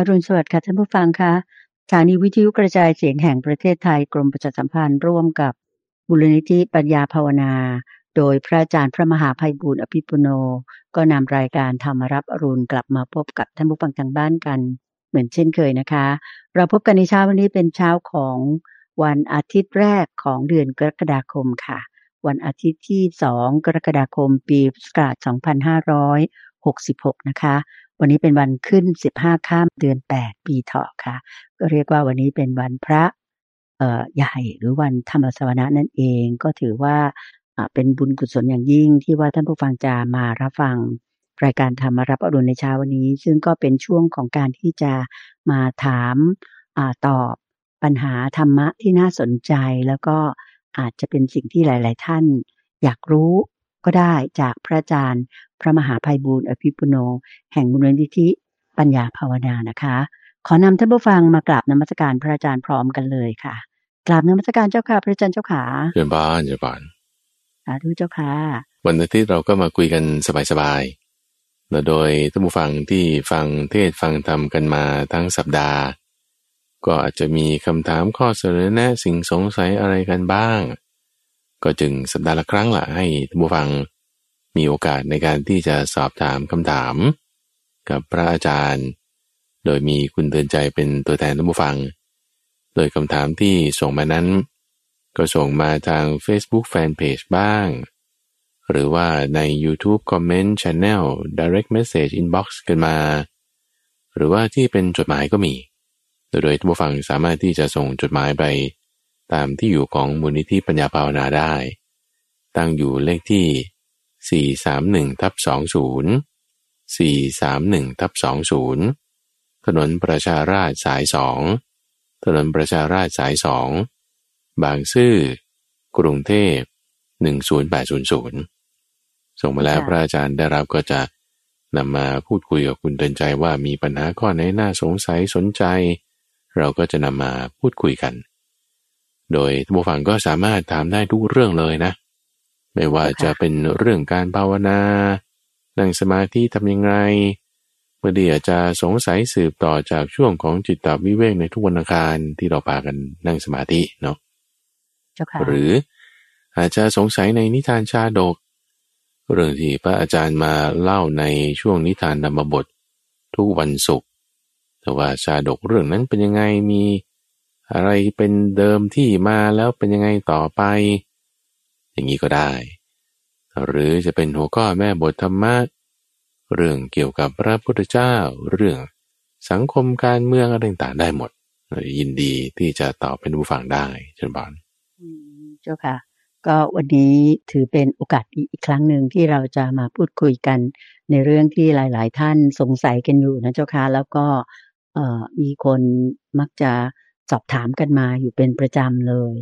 อรุณสวัสดิ์ค่ะท่านผู้ฟังคะสถานีวิทยุกระจายเสียงแห่งประเทศไทยกรมประชาสัมพันธ์ร่วมกับบุรณิธิปัญญาภาวนา โดยพระอาจารย์พระมหาภัยบูรอภิปุโน ก็นำรายการธรรมรับอรุณกลับมาพบกับท่านผู้ฟังทางบ้านกัน เหมือนเช่นเคยนะคะ เราพบกันในเช้าวันนี้เป็นเช้าของวันอาทิตย์แรกของเดือนกรกฎาคมค่ะ วันอาทิตย์ที่ 2 กรกฎาคมปีพุทธศักราช2566 นะคะ วันนี้เป็นวันขึ้น15ข้ามเดือน8ปีเถาะค่ะ ก็เรียกว่าวันนี้เป็นวันพระเอใหญ่หรือวันธรรมสวนะนั่นเองก็ถือว่าเป็นบุญกุศลอย่างยิ่งที่ว่าท่านผู้ฟังจะมารับฟังรายการธรรมรับอรุณในเช้าวันนี้ ซึ่งก็เป็นช่วงของการที่จะมาถามอตอบปัญหาธรรมะที่น่าสนใจ แล้วก็อาจจะเป็นสิ่งที่หลาย ๆ ท่านอยากรู้ ก็ได้จากพระอาจารย์ พระมหาภัยบูร์อภิปุโน แห่งมูลนิธิปัญญาภาวนานะคะ ขอนำท่านผู้ฟังมากราบนมัสการพระอาจารย์พร้อมกันเลยค่ะกราบนมัสการเจ้าค่ะพระอาจารย์เจ้าขาเชิญบ้านเชิญบ้านสาธุเจ้าค่ะวันอาทิตย์เราก็มาคุยกันสบายๆและโดยท่านผู้ฟังที่ฟังเทศฟังธรรมกันมาทั้งสัปดาห์ ก็อาจจะมีคำถามข้อเสนอแนะสิ่งสงสัยอะไรกันบ้าง ก็จึงสัปดาห์ละครั้งละให้ท่านผู้ฟังมีโอกาสในการที่จะสอบถามคำถาม กับพระอาจารย์ โดยมีคุณเตือนใจเป็นตัวแทนท่านผู้ฟัง โดยคำถามที่ส่งมานั้น ก็ส่งมาทาง Facebook Fanpage บ้าง หรือว่าใน YouTube Comment Channel Direct Message Inbox กันมา หรือว่าที่เป็นจดหมายก็มี โดยท่านผู้ฟังสามารถที่จะส่งจดหมายไป ตามที่อยู่ของมูลนิธิปัญญาภาวนาได้ ตั้งอยู่เลขที่ 431ทับ20 431ทับ20 ถนนประชาราชสายสอง ถนนประชาราชสายสอง บางซื่อ กรุงเทพ 10800 ส่งมาแล้วพระอาจารย์ได้รับก็จะนำมาพูดคุยกับคุณเตือนใจว่ามีปัญหาข้อไหนน่าสงสัยสนใจ เราก็จะนำมาพูดคุยกัน โดยท่านผู้ฟังก็สามารถถามได้ทุกเรื่องเลยนะ ไม่ว่าจะเป็นเรื่องการภาวนา นั่งสมาธิทำยังไงเมื่อดีอาจจะสงสัยสืบต่อจากช่วงของจิตตวิเวกในทุกวันอังคารที่เราพากันนั่งสมาธิเนาะหรืออาจจะสงสัยในนิทานชาดก เรื่องที่พระอาจารย์มาเล่าในช่วงนิทานธรรมบททุกวันศุกร์แต่ว่าชาดกเรื่องนั้นเป็นยังไงมี อะไรเป็นเดิมที่มาแล้วเป็นยังไงต่อไป อย่างนี้ก็ได้ หรือจะเป็นหัวข้อแม่บทธรรมะเรื่องเกี่ยวกับพระพุทธเจ้า เรื่องสังคมการเมืองอะไรต่างๆได้หมดยินดีที่จะตอบเป็นผู้ฟังได้เชิญบานเจ้าค่ะ ก็วันนี้ถือเป็นโอกาสอีกครั้งหนึ่งที่เราจะมาพูดคุยกันในเรื่องที่หลาย ๆ ท่านสงสัยกันอยู่นะเจ้าค่ะ แล้วก็มีคนมักจะ สอบถามกันมาอยู่เป็นประจำเลย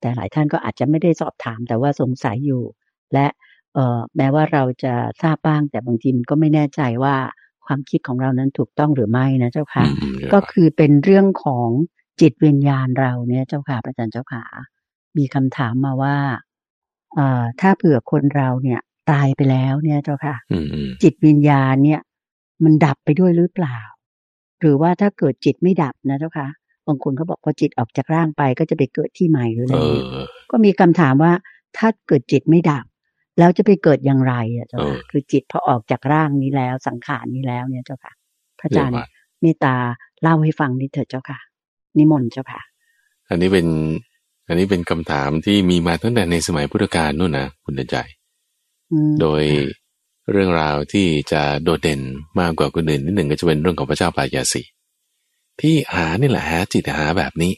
แต่หลายท่านก็อาจจะไม่ได้สอบถาม แต่ว่าสงสัยอยู่ และเออแม้ว่าเราจะทราบบ้าง แต่บางทีมันก็ไม่แน่ใจว่าความคิดของเรานั้นถูกต้องหรือไม่นะเจ้าค่ะ ก็คือเป็นเรื่องของจิตวิญญาณเราเนี่ยเจ้าค่ะอาจารย์เจ้าค่ะ มีคำถามมาว่าเอ่อถ้าเผื่อคนเราเนี่ยตายไปแล้วเนี่ยเจ้าค่ะจิตวิญญาณเนี่ย มันดับไปด้วยหรือเปล่า หรือว่าถ้าเกิดจิตไม่ดับนะเจ้าค่ะ บางคนเขาบอกพอจิตออกจากร่างไปก็จะไปเกิดที่ใหม่หรืออะไรก็มีคำถามว่าถ้าเกิดจิตไม่ดับแล้วจะไปเกิดอย่างไรอะเจ้าค่ะคือจิตพอออกจากร่างนี้แล้วสังขารนี้แล้วเนี่ยเจ้าค่ะ พระอาจารย์เมตตาเล่าให้ฟังนิดเถิดเจ้าค่ะ นิมนต์เจ้าค่ะ อันนี้เป็น อันนี้เป็นคำถามที่มีมาตั้งแต่ในสมัยพุทธกาลนู่นนะคุณใจ โดยเรื่องราวที่จะโดดเด่นมากกว่าคนอื่นนิดหนึ่งก็จะเป็นเรื่องของพระเจ้าปายาสี ที่หานี่แหละหาจิตหาแบบนี้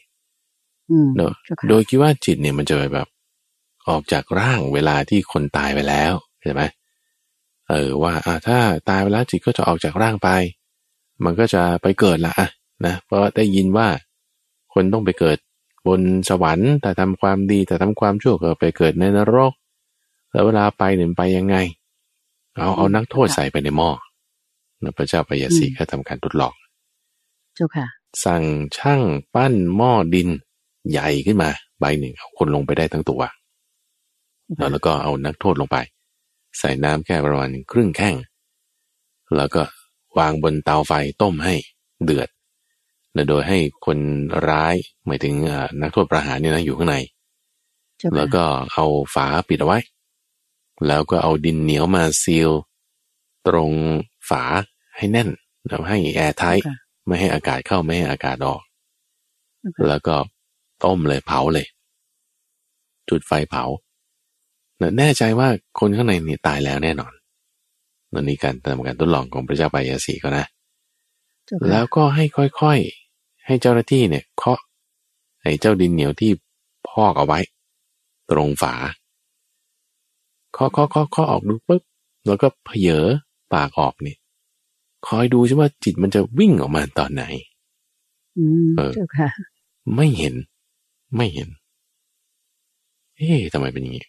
เนอะโดยคิดว่าจิตเนี่ยมันจะแบบออกจากร่างเวลาที่คนตายไปแล้วใช่ไหมเออว่าอ่าถ้าตายไปแล้วจิตก็จะออกจากร่างไป มันก็จะไปเกิดละอะนะเพราะได้ยินว่า คนต้องไปเกิดบนสวรรค์ แต่ทำความดีแต่ทำความชั่วก็ไปเกิดในนรก แล้วเวลาไปเนี่ยไปยังไง เอาเอานักโทษใส่ไปในหม้อพระเจ้าปยสีก็ทำการทดลอง จ้าค่ะ สั่งช่างปั้นหม้อดิน ใหญ่ขึ้นมา ใบหนึ่งเอาคนลงไปได้ทั้งตัวแล้วก็เอานักโทษลงไป ใส่น้ำแค่ประมาณครึ่งแข้งแล้วก็วางบนเตาไฟต้มให้เดือดโดยให้คนร้ายหมายถึงนักโทษประหารเนี่ยนะอยู่ข้างใน แล้วก็เอาฝาปิดเอาไว้ แล้วก็เอาดินเหนียวมาซีล ตรงฝาให้แน่นแล้วให้แอร์ไท ไม่ให้อากาศเข้าไม่ให้อากาศออก แล้วก็ต้มเลยเผาเลย จุดไฟเผา แน่ใจว่าคนข้างในนี่ตายแล้วแน่นอนนั่นนี่การทำการทดลองของพระเจ้าปายาสีก็นะ แล้วก็ให้ค่อยๆ ให้เจ้าหน้าที่เนี่ยเคาะไอ้เจ้าดินเหนียวที่พอกเอาไว้ ตรงฝาเคาะเคาะเคาะเคาะออกดูปุ๊บแล้วก็เพเยอปากออกนี่ คอยดูใช่ว่าจิตมันจะวิ่งออกมาตอนไหน อืมเจ้าค่ะ ไม่เห็น ไม่เห็น เอ๊ะทำไมเป็นอย่างนี้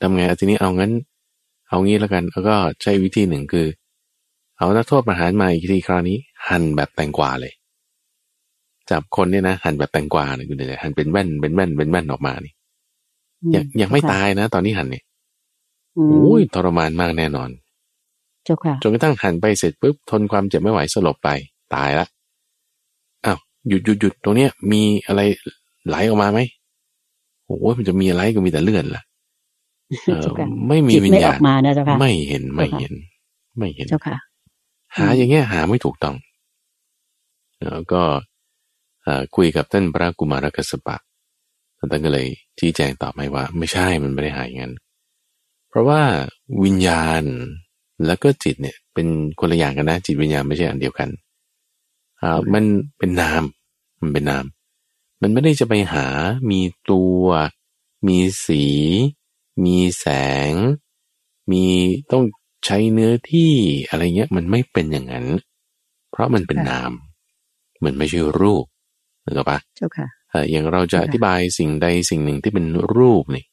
ทำไงทีนี้เอางั้น เอางี้แล้วกัน แล้วก็ใช้วิธีหนึ่งคือ เอานักโทษประหารมาอีกทีคราวนี้ หั่นแบบแตงกวาเลย จับคนเนี่ยนะหั่นแบบแตงกวาเนี่ยคุณเดี๋ยวหั่นเป็นแว่นเป็นแว่นเป็นแว่นออกมานี่ยังยังไม่ตายนะ ตอนนี้หั่นเนี่ยโอ้ยทรมานมากแน่นอนเจ้าค่ะจนกระทั่งหั่นไปเสร็จปุ๊บทนความเจ็บไม่ไหวสลบไปตายละอ้าวหยุดหยุดหยุดตรงเนี้ย มีอะไรไหลออกมาไหมโอ้ยมันจะมีอะไรก็มีแต่เลือดล่ะไม่มีวิญญาณมานะเจ้าค่ะไม่เห็นไม่เห็น ไม่เห็นเจ้าค่ะ หาอย่างเงี้ยหาไม่ถูกต้องแล้วก็คุยกับท่านพระกุมารกัสปะท่านก็เลยชี้แจงตอบให้ว่า ไม่ใช่มันไม่ได้หายอย่างนั้นเพราะว่าวิญญาณ แล้วก็จิตเนี่ยเป็นคนละอย่างกันนะ จิตวิญญาณไม่ใช่อันเดียวกันอ่ามันเป็นนาม มันเป็นนาม มันไม่ได้จะไปหา มีตัว มีสี มีแสง มีต้องใช้เนื้อที่อะไรเงี้ย มันไม่เป็นอย่างนั้น เพราะมันเป็นนาม มันไม่ใช่รูปนึกออกปะเจ้าค่ะอย่างเราจะอธิบายสิ่งใดสิ่งหนึ่งที่เป็นรูปนี่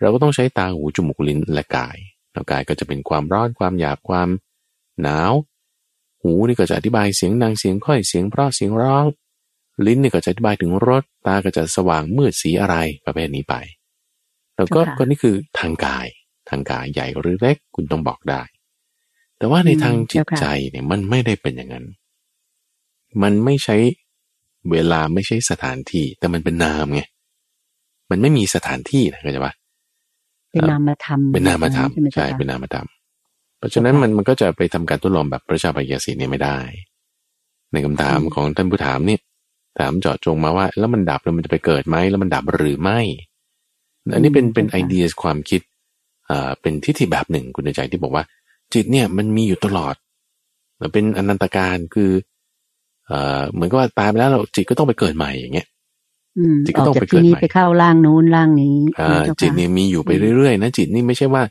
เราก็ต้องใช้ตาหูจมูกลิ้นและกาย แล้วกายก็จะเป็นความร้อนความหยาบความหนาว หูนี่ก็จะอธิบายเสียงดังเสียงค่อยเสียงเพราะเสียงร้อง ลิ้นนี่ก็จะอธิบายถึงรสตาก็จะสว่างมืดสีอะไรประเภทนี้ไป แล้วก็ก็นี่คือทางกาย ทางกายใหญ่หรือเล็กคุณต้องบอกได้ แต่ว่าในทางจิตใจเนี่ยมันไม่ได้เป็นอย่างนั้น มันไม่ใช้เวลาไม่ใช่สถานที่ แต่มันเป็นนามไงมันไม่มีสถานที่นะเข้าใจปะ เป็นนามธรรมเป็นนามธรรมใช่เป็นนามธรรมเพราะฉะนั้นมันมันก็จะไปทำการทดลองแบบพระชาปยาสีเนี่ยไม่ได้ ในคำถามของท่านผู้ถามนี่ถามเจาะจงมาว่า แล้วมันดับแล้วมันจะไปเกิดไหมแล้วมันดับหรือไม่ อันนี้เป็นเป็นไอเดียความคิดอ่าเป็นทิฏฐิแบบหนึ่งคุณใจที่บอกว่า จิตเนี่ยมันมีอยู่ตลอดเป็นอนันตการคือเอ่อเหมือนกับว่าตายไปแล้วเราจิตก็ต้องไปเกิดใหม่อย่างเงี้ย จิตก็ต้องไปเกิดใหม่ไปเข้าร่างนู้นร่างนี้จิตนี่มีอยู่ไปเรื่อยๆนะจิตนี่ไม่ใช่ว่า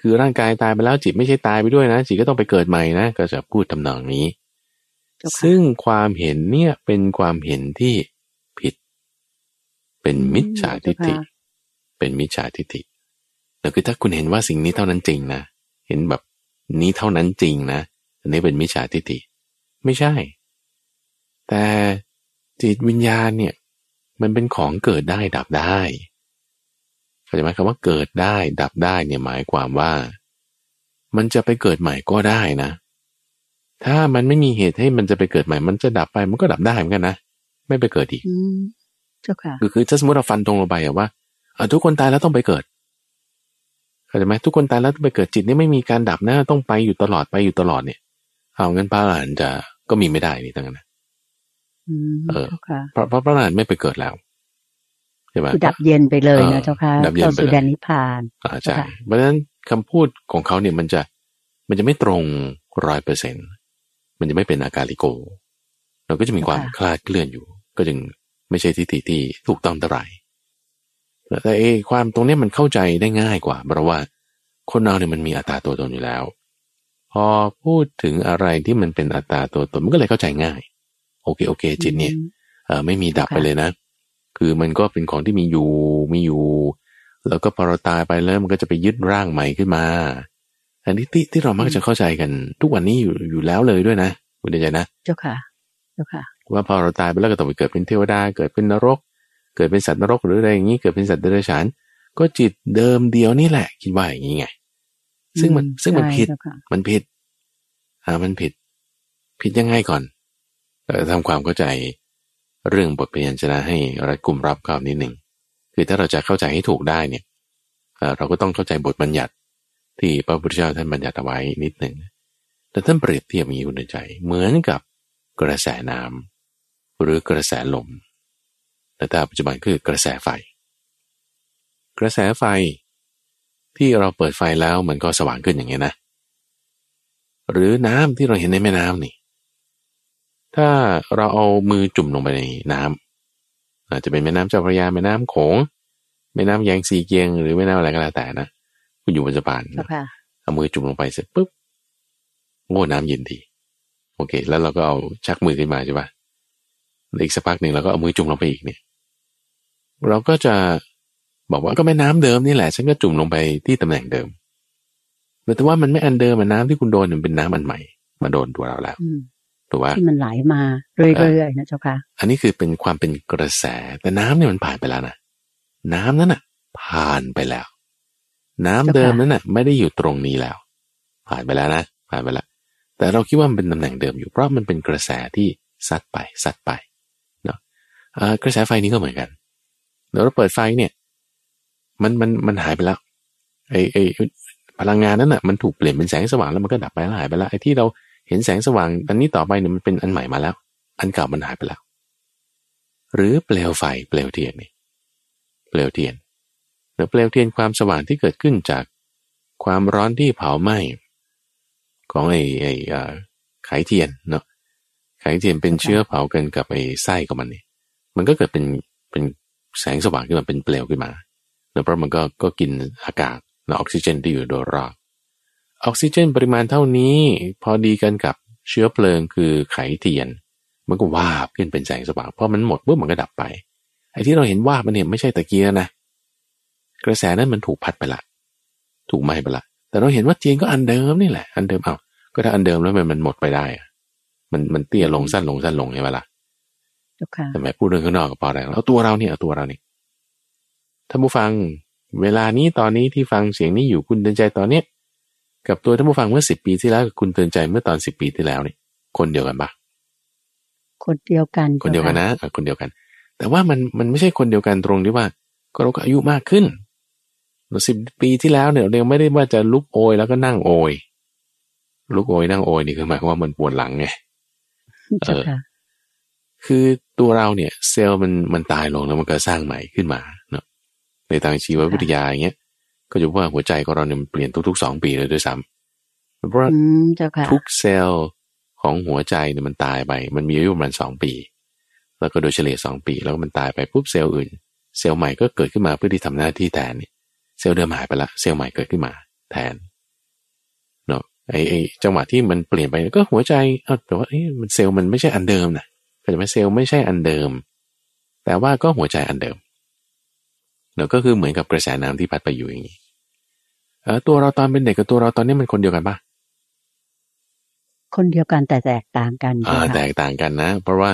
คือร่างกายตายไปแล้วจิตไม่ใช่ตายไปด้วยนะจิตก็ต้องไปเกิดใหม่นะก็จะพูดทำนองนี้ ซึ่งความเห็นเนี่ยเป็นความเห็นที่ผิด เป็นมิจฉาทิฏฐิ เป็นมิจฉาทิฏฐิแต่คือถ้าคุณเห็นว่าสิ่งนี้เท่านั้นจริงนะเห็นแบบนี้เท่านั้นจริงนะอันนี้เป็นมิจฉาทิฏฐิไม่ใช่ แต่จิตวิญญาณเนี่ย มันเป็นของเกิดได้ดับได้เข้าใจไหมคำว่าเกิดได้ดับได้เนี่ยหมายความว่า มันจะไปเกิดใหม่ก็ได้นะ ถ้ามันไม่มีเหตุให้มันจะไปเกิดใหม่ มันจะดับไปมันก็ดับได้เหมือนกันนะไม่ไปเกิดอีกเจ้าค่ะคือคือถ้าสมมติเราฟันตรงลงไปอะว่าทุกคนตายแล้วต้องไปเกิดเข้าใจไหมทุกคนตายแล้วต้องไปเกิดจิตนี่ไม่มีการดับนะต้องไปอยู่ตลอดไปอยู่ตลอดเนี่ย เอางั้นพระอรหันต์จะก็มีไม่ได้นี่ตั้งนั้น เออเพราะเพราะพระอรหันต์ไม่ไปเกิดแล้วใช่ไหมดับเย็นไปเลยนะเจ้าค่ะเข้าสู่แดนนิพพานอ่าใช่เพราะฉะนั้นคำพูดของเขาเนี่ยมันจะมันจะไม่ตรงร้อยเปอร์เซ็นมันจะไม่เป็นอาการลิโก เราก็จะมีความคลาดเคลื่อนอยู่ ก็จึงไม่ใช่ทิฏฐิที่ถูกต้องเท่าไหร่แต่เอความตรงนี้มันเข้าใจได้ง่ายกว่าเพราะว่าคนเราเนี่ยมันมีอัตราตัวตนอยู่แล้ว พอพูดถึงอะไรที่มันเป็นอัตราตัวตนมันก็เลยเข้าใจง่าย โอเคโอเค จิตเนี่ยเออไม่มีดับไปเลยนะ คือมันก็เป็นของที่มีอยู่มีอยู่ แล้วก็พอเราตายไปแล้วมันก็จะไปยึดร่างใหม่ขึ้นมา อันนี้ที่ที่เรามักจะเข้าใจกัน ทุกวันนี้อยู่อยู่แล้วเลยด้วยนะคุณเดชนะ เจ้าค่ะเจ้าค่ะ ว่าพอเราตายไปแล้วก็ต้องไปเกิดเป็นเทวดาเกิดเป็นนรก เกิดเป็นสัตว์นรกหรืออะไรอย่างนี้เกิดเป็นสัตว์เดรัจฉานก็จิตเดิมเดียวนี่แหละ คิดว่าอย่างนี้ไง ซึ่งมันซึ่งมันผิดมันผิด อ่ามันผิด ผิดยังไงก่อน ทำความเข้าใจเรื่องบทเรียนชนะให้รัดกุมรับเข้านิดหนึ่งคือถ้าเราจะเข้าใจให้ถูกได้เนี่ยเราก็ต้องเข้าใจบทบัญญัติที่พระพุทธเจ้าท่านบัญญัติเอาไว้นิดหนึ่งแต่ท่านเปรียบเทียบมีอยู่ในใจ เหมือนกับกระแสน้ำหรือกระแสลมแต่ถ้าปัจจุบันคือกระแสไฟ กระแสไฟ ที่เราเปิดไฟแล้วมันก็สว่างขึ้นอย่างเงี้ยนะ หรือน้ำที่เราเห็นในแม่น้ำนี่ ถ้าเราเอามือจุ่มลงไปในน้ำอาจจะเป็นแม่น้ำเจ้าพระยาแม่น้ำโขงแม่น้ำแยงซีเกียง หรือแม่น้ำอะไรก็แล้วแต่นะคุณอยู่บนสะพานเอามือจุ่มลงไปเสร็จปุ๊บโง่น้ำเย็นทีโอเค แล้วเราก็เอาชักมือขึ้นมาใช่ปะอีกสักพักหนึ่งเราก็เอามือจุ่มลงไปอีกเนี่ย เราก็จะบอกว่าก็แม่น้ำเดิมนี่แหละ ฉันก็จุ่มลงไปที่ตำแหน่งเดิมแต่ว่ามันไม่อันเดิมมันน้ำที่คุณโดนมันเป็นน้ำอันใหม่ มาโดนตัวเราแล้ว ถูกว่าที่มันไหลมาเรื่อยๆนะเจ้าค่ะ อันนี้คือเป็นความเป็นกระแสแต่น้ำเนี่ยมันผ่านไปแล้วนะน้ำนั้นอะ ผ่านไปแล้ว น้ำเดิมนั้นอะ ไม่ได้อยู่ตรงนี้แล้ว ผ่านไปแล้วนะผ่านไปแล้วแต่เราคิดว่ามันเป็นตำแหน่งเดิมอยู่เพราะมันเป็นกระแสที่ซัดไปซัดไปเนาะกระแสไฟนี้ก็เหมือนกันเราเปิดไฟเนี่ย มันมันมันหายไปแล้วไอ้ไอ้พลังงานนั้นอะมันถูกเปลี่ยนเป็นแสงสว่างแล้วมันก็ดับไปแล้วหายไปแล้วไอ้ที่เรา เห็นแสงสว่างอันนี้ต่อไปเนี่ยมันเป็นอันใหม่มาแล้ว อันเก่ามันหายไปแล้ว หรือเปลวไฟเปลวเทียนนี่เปลวเทียนหรือเปลวเทียนความสว่างที่เกิดขึ้นจากความร้อนที่เผาไหม้ของไอ้ไอ้ไขเทียนเนาะไขเทียนเป็นเชื้อเผากันกับไอ้ไส้ของมันนี่มันก็เกิดเป็นเป็นแสงสว่างขึ้นมาเป็นเปลวขึ้นมาแล้วเพราะมันก็ก็กินอากาศและออกซิเจนที่อยู่โดยรอบ ออกซิเจนปริมาณเท่านี้ พอดีกันกับเชื้อเพลิงคือไขเทียน มันก็วาบขึ้นเป็นแสงสว่างพอมันหมดปุ๊บมันก็ดับไปไอ้ที่เราเห็นวาบมันเนี่ยไม่ใช่ตะเกียนะ กระแสนั้นมันถูกพัดไปละ ถูกไหม้ไปละ แต่เราเห็นว่าเทียนก็อันเดิมนี่แหละ อันเดิมเอาก็ถ้าอันเดิมแล้วมันมันหมดไปได้อะมันมันเตี้ยลงสั้นลงสั้นลงใช่ไหมล่ะแต่แม่พูดเรื่องข้างนอกก็พอได้แล้วตัวเราเนี่ยเอาตัวเรานี่ท่านผู้ฟัง เวลานี้ตอนนี้ที่ฟังเสียงนี้อยู่คุณเตือนใจตอนเนี้ย กับตัวท่านผู้ฟังเมื่อสิบปีที่แล้วกับคุณเตือนใจเมื่อตอนสิบปีที่แล้วนี่คนเดียวกันปะคนเดียวกัน คนเดียวกันนะคนเดียวกัน แต่ว่ามันมันไม่ใช่คนเดียวกันตรงที่ว่า ก็เราก็อายุมากขึ้นสิบปีที่แล้วเนี่ยเราไม่ได้ว่าจะลุกโอยแล้วก็นั่งโอยลุกโอยนั่งโอยนี่คือหมายความว่ามันปวดหลังไงเออคือตัวเราเนี่ย เซลล์มันมันตายลงแล้วมันก็สร้างใหม่ขึ้นมาเนาะในทางชีววิทยาอย่างเงี้ย ก็จะว่าหัวใจของเราเนี่ยมันเปลี่ยนทุกๆสองปีเลยด้วยซ้ำเพราะว่าทุกเซลล์ของหัวใจเนี่ยมันตายไป มันมีอายุประมาณสองปี แล้วก็โดยเฉลี่ยสองปี แล้วมันตายไปปุ๊บเซลล์อื่น เซลล์ใหม่ก็เกิดขึ้นมาเพื่อที่ทำหน้าที่แทนเซลล์เดิมหายไปละเซลล์ใหม่เกิดขึ้นมา แทนเนาะไอไอจังหวะที่มันเปลี่ยนไปก็หัวใจเออแต่ว่าเอ้มันเซลล์มันไม่ใช่อันเดิมนะก็จะไม่เซลล์ไม่ใช่อันเดิม แต่ว่าก็หัวใจอันเดิม เนาะก็คือเหมือนกับกระแสน้ำที่พัดไปอยู่อย่างนี้เออตัวเราตอนเป็นเด็กกับตัวเราตอนนี้มันคนเดียวกันปะคนเดียวกันแต่แตกต่างกันอ่าแตกต่างกันนะ เพราะว่า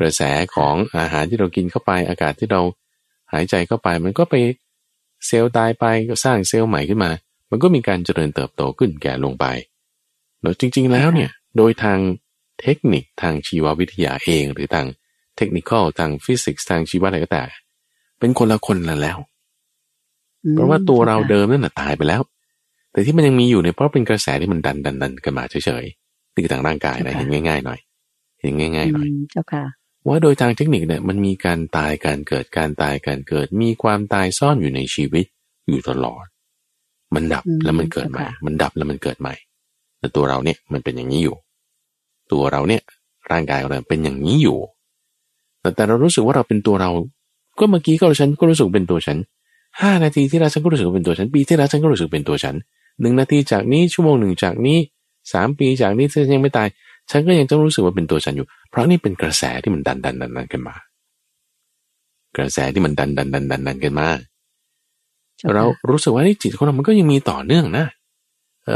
กระแสของอาหารที่เรากินเข้าไปอากาศที่เราหายใจเข้าไป มันก็ไปเซลล์ตายไปก็สร้างเซลล์ใหม่ขึ้นมา มันก็มีการเจริญเติบโตขึ้นแก่ลงไปแล้วจริง ๆ แล้วเนี่ย โดยทางเทคนิคทางชีววิทยาเอง หรือทาง technical ทางฟิสิกส์ทางชีวะอะไรก็แต่ เป็นคนละคนละแล้ว เพราะว่าตัวเราเดิมนั่นแหละตายไปแล้ว แต่ที่มันยังมีอยู่เนี่ยเพราะเป็นกระแสที่มันดันดันดันกันมาเฉยๆนี่คือทางร่างกายนะเห็นง่าย ๆ หน่อย เห็นง่าย ๆ หน่อยเจ้าค่ะว่าโดยทางเทคนิคเนี่ยมันมีการตายการเกิดการตายการเกิด มีความตายซ่อนอยู่ในชีวิตอยู่ตลอด มันดับแล้วมันเกิดใหม่ มันดับแล้วมันเกิดใหม่ แต่ตัวเราเนี่ยมันเป็นอย่างนี้อยู่ ตัวเราเนี่ยร่างกายเราเป็นอย่างนี้อยู่ แต่แต่เรารู้สึกว่าเราเป็นตัวเรา ก็เมื่อกี้ก็ฉันก็รู้สึกเป็นตัวฉันห้านาทีที่แล้วฉันก็รู้สึกเป็นตัวฉันปีที่แล้วฉันก็รู้สึกเป็นตัวฉันหนึ่งนาทีจากนี้ชั่วโมงหนึ่งจากนี้สามปีจากนี้ฉันยังไม่ตาย ฉันก็ยังต้องรู้สึกว่าเป็นตัวฉันอยู่ เพราะนี่เป็นกระแสที่มันดันดันดันดันกันมา กระแสที่มันดันดันดันดันดันกันมาเรารู้สึกว่านี่จิตของเรา มันก็ยังมีต่อเนื่องนะ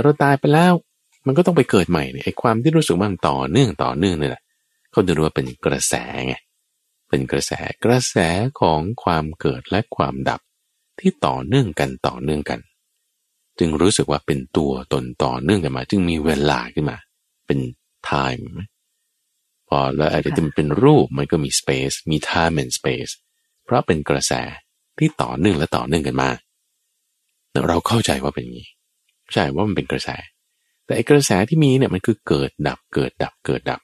เราตายไปแล้ว มันก็ต้องไปเกิดใหม่เนี่ยไอ้ความที่รู้สึกว่ามันต่อเนื่องต่อเนื่องเนี่แหละเขาจะรู้ว่าเป็นกระแสไง เป็นกระแสกระแสของความเกิดและความดับที่ต่อเนื่องกันต่อเนื่องกัน จึงรู้สึกว่าเป็นตัวตนต่อเนื่องกันมา จึงมีเวลาขึ้นมา เป็น time พอแล้วอาจจะเป็นรูปมันก็มี space มี time and space เพราะเป็นกระแสที่ต่อเนื่องและต่อเนื่องกันมาเราเข้าใจว่าเป็นอย่างนี้ใช่ว่ามันเป็นกระแส แต่กระแสที่มีเนี่ยมันคือเกิดดับเกิดดับเกิดดับ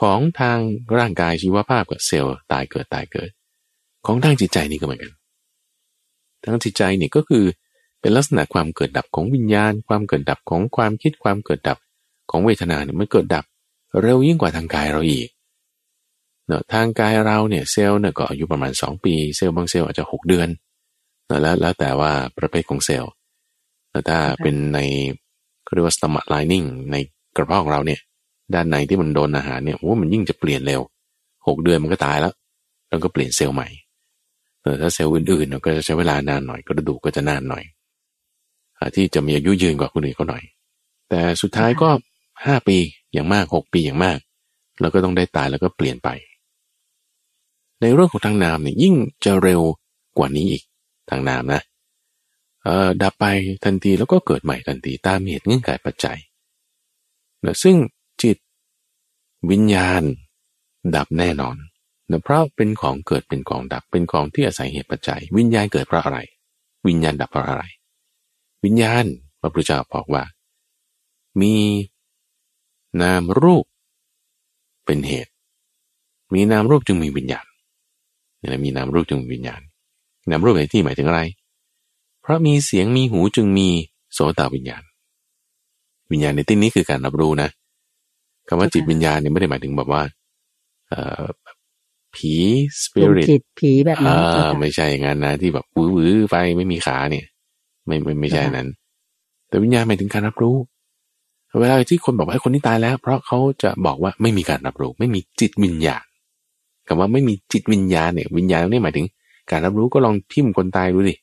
ของทางร่างกายชีวภาพกับเซลล์ตายเกิดตายเกิด ของทางจิตใจนี่ก็เหมือนกันทางจิตใจนี่ก็คือเป็นลักษณะความเกิดดับของวิญญาณ ความเกิดดับของความคิดความเกิดดับของเวทนาเนี่ยมันเกิดดับเร็วยิ่งกว่าทางกายเราอีกเนาะทางกายเราเนี่ยเซลล์เนี่ยก็อายุประมาณ 2 ปี เซลล์บางเซลล์อาจจะ 6 เดือนเนาะแล้วแล้วแต่ว่าประเภทของเซลล์แต่ถ้าเป็นในเรียกว่า stomach lining ในกระเพาะของเราเนี่ย ด้านในที่มันโดนอาหารเนี่ยว่ามันยิ่งจะเปลี่ยนเร็ว6เดือนมันก็ตายแล้ว แล้วก็เปลี่ยนเซลล์ใหม่แต่ถ้าเซลล์อื่นๆก็จะใช้เวลานานหน่อยกระดูกก็จะนานหน่อยที่จะมีอายุยืนกว่าคนอื่นเขาหน่อย แต่สุดท้ายก็ห้าปีอย่างมากหกปีอย่างมาก แล้วก็ต้องได้ตายแล้วก็เปลี่ยนไป ในเรื่องของทางนามเนี่ยยิ่งจะเร็วกว่านี้อีกทางนามนะเอ่อดับไปทันทีแล้วก็เกิดใหม่ทันทีตามเหตุเงื่อนไขปัจจัยนะซึ่ง วิญญาณ ดับแน่นอนนะเพราะเป็นของเกิดเป็นของดับเป็นของที่อาศัยเหตุปัจจัย วิญญาณเกิดเพราะอะไร วิญญาณดับเพราะอะไร วิญญาณพระพุทธเจ้าบอกว่า มีนามรูปเป็นเหตุ มีนามรูปจึงมีวิญญาณเนี่ยมีนามรูปจึงมีวิญญาณ นามรูปในที่หมายถึงอะไร เพราะมีเสียงมีหูจึงมีโสตวิญญาณ วิญญาณในที่นี้คือการรับรู้นะ คำว่าจิตวิญญาณเนี่ยไม่ได้หมายถึงแบบว่าเอ่อผีสปิริตจิตผีแบบนั้นไม่ใช่อย่างนั้นนะที่แบบวื้อไปไม่มีขาเนี่ย ไม่ไม่ไม่ใช่นั้น แต่วิญญาณหมายถึงการรับรู้ เวลาที่คนบอกให้คนที่ตายแล้ว เพราะเขาจะบอกว่าไม่มีการรับรู้ ไม่มีจิตวิญญาณคำว่าไม่มีจิตวิญญาณเนี่ยวิญญาณนี่หมายถึง การรับรู้ก็ลองทิ่มคนตายดูดิ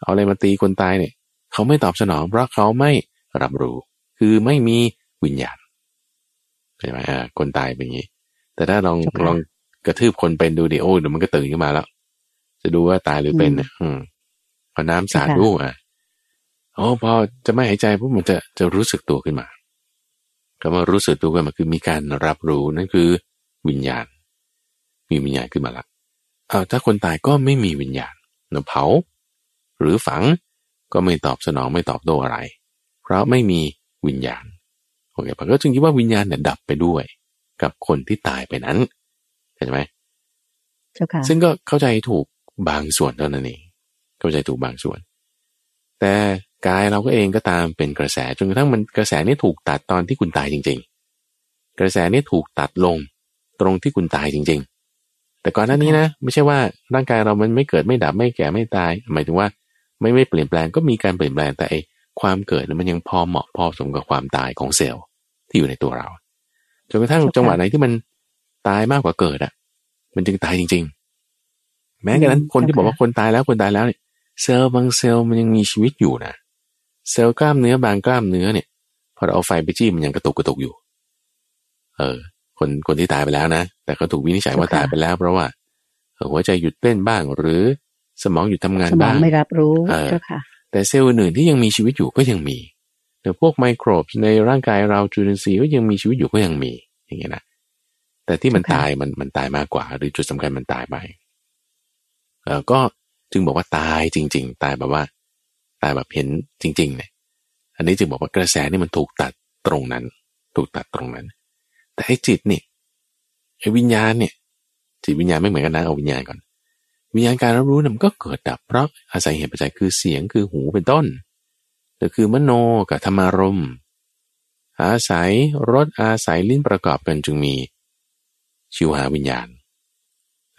เอาอะไรมาตีคนตายเนี่ย เขาไม่ตอบสนอง เพราะเขาไม่รับรู้ คือไม่มีวิญญาณ ใช่ไหมอ่าคนตายเป็นอย่างนี้ แต่ถ้าลองลองกระทืบคนเป็นดูดิโอ้เดี๋ยวมันก็ตื่นขึ้นมาแล้ว จะดูว่าตายหรือเป็นเนี่ยอืมพอน้ำสาดดูอะโอ้พอจะไม่หายใจปุ๊บมันจะจะรู้สึกตัวขึ้นมาคำว่ารู้สึกตัวขึ้นมาคือมีการรับรู้นั่นคือ วิญญาณ มีวิญญาณขึ้นมาละเอาถ้าคนตายก็ไม่มีวิญญาณเนาเผา หรือฝังก็ไม่ตอบสนองไม่ตอบโต้อะไร เพราะไม่มีวิญญาณ โอเคผมก็จึงคิดว่าวิญญาณเนี่ยดับไปด้วย กับคนที่ตายไปนั้นเข้าใจไหมเจ้าค่ะซึ่งก็เข้าใจถูกบางส่วนเท่านั้นเองเข้าใจถูกบางส่วน แต่กายเราก็เองก็ตามเป็นกระแสจนกระทั่งมันกระแสนี้ถูกตัดตอนที่คุณตายจริง ๆ กระแสนี้ถูกตัดลงตรงที่คุณตายจริง ๆ แต่ก่อนหน้านี้นะไม่ใช่ว่าร่างกายเรามันไม่เกิดไม่ดับไม่แก่ไม่ตาย หมายถึงว่าไม่ไม่เปลี่ยนแปลงก็มีการเปลี่ยนแปลงแต่ ความเกิดมันยังพอเหมาะพอสมกับความตายของเซลล์ที่อยู่ในตัวเราจนกระทั่งจังหวะไหนที่มันตายมากกว่าเกิดอะ มันจึงตายจริง ๆ แม้กระนั้นคนที่บอกว่าคนตายแล้วคนตายแล้วเนี่ยเซลล์บางเซลล์มันยังมีชีวิตอยู่นะเซลล์กล้ามเนื้อบางกล้ามเนื้อเนี่ยพอเราเอาไฟไปจี้มันยังกระตุกกระตุกอยู่ เออ คนคนที่ตายไปแล้วนะแต่ก็ถูกวินิจฉัยว่าตายไปแล้ว เพราะว่าหัวใจหยุดเต้นบ้างหรือสมองหยุดทำงานบ้างไม่รับรู้เจ้าค่ะ แต่เซลล์อื่นที่ยังมีชีวิตอยู่ก็ยังมีแต่พวกไมโครบในร่างกายเราจุลินทรีย์ก็ยังมีชีวิตอยู่ก็ยังมี อย่างเงี้ยนะแต่ที่มันตายมันมันตายมากกว่า หรือจุดสำคัญมันตายไปเออก็จึงบอกว่าตายจริง ๆ ตายแบบว่า ตายแบบเห็นจริงๆเนี่ยอันนี้จึงบอกว่ากระแสนี่มันถูกตัดตรงนั้น ถูกตัดตรงนั้น แต่ไอ้จิตนี่ไอ้วิญญาณเนี่ยจิตวิญญาณไม่เหมือนกันนะเอาวิญญาณก่อน วิญญาณการรับรู้นี่ยมันก็เกิดดับเพราะอาศัยเหตุปัจจัยคือเสียงคือหูเป็นต้นแต่คือมโนกับธรรมารมอาศัยรสอาศัยลิ้นประกอบกันจึงมี ชิวหาวิญญาณ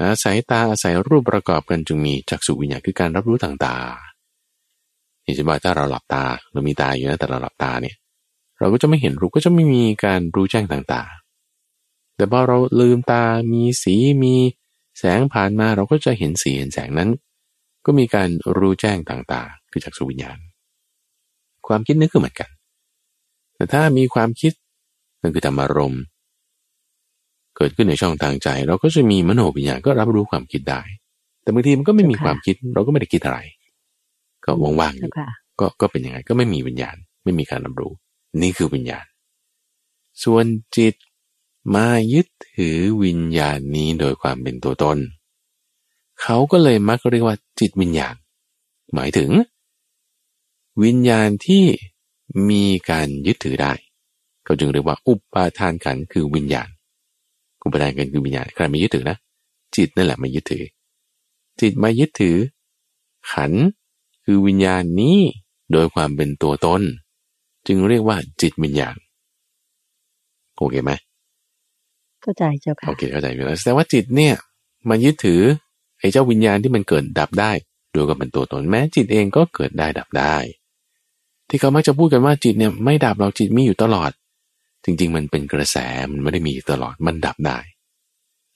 อาศัยตาอาศัยรูปประกอบกันจึงมีจักษุวิญญาณคือการรับรู้ต่างๆนี่จะบอกถ้าเราหลับตาเรามีตาอยู่นะแต่เราหลับตาเนี่ย เราก็จะไม่เห็นรูปก็จะไม่มีการรู้แจ้งต่างๆแต่พอเราลืมตามีสีมี แสงผ่านมาเราก็จะเห็นสีเห็นแสงนั้น ก็มีการรู้แจ้งต่างๆ คือจักษุวิญญาณ ความคิดนึกคือเหมือนกัน แต่ถ้ามีความคิดนั่นคือธรรมารมณ์เกิดขึ้นในช่องทางใจ เราก็จะมีมโนวิญญาณก็รับรู้ความคิดได้ แต่บางทีมันก็ไม่มีความคิด เราก็ไม่ได้คิดอะไร ก็ว่างๆอยู่ก็ก็เป็นยังไงก็ไม่มีวิญญาณ ไม่มีการรับรู้ นี่คือวิญญาณ ส่วนจิต มายึดถือวิญญาณนี้โดยความเป็นตัวตน เขาก็เลยมักเรียกว่าจิตวิญญาณ หมายถึง วิญญาณที่มีการยึดถือได้ เขาจึงเรียกว่าอุปาทานขันคือวิญญาณ อุปาทานขันคือวิญญาณใครไม่ยึดถือนะ จิตนั่นแหละมายึดถือ จิตมายึดถือ ขันคือวิญญาณนี้โดยความเป็นตัวตน จึงเรียกว่าจิตวิญญาณโอเคไหม เข้าใจเจ้าค่ะโอเคเข้าใจอยู่แล้วแต่ว่าจิตเนี่ย มันยึดถือไอ้เจ้าวิญญาณที่มันเกิดดับได้โดยกับเป็นตัวตนแม้จิตเองก็เกิดได้ดับได้ ที่เขามักจะพูดกันว่าจิตเนี่ยไม่ดับเราจิตมีอยู่ตลอด จริง ๆ มันเป็นกระแสมันไม่ได้มีตลอดมันดับได้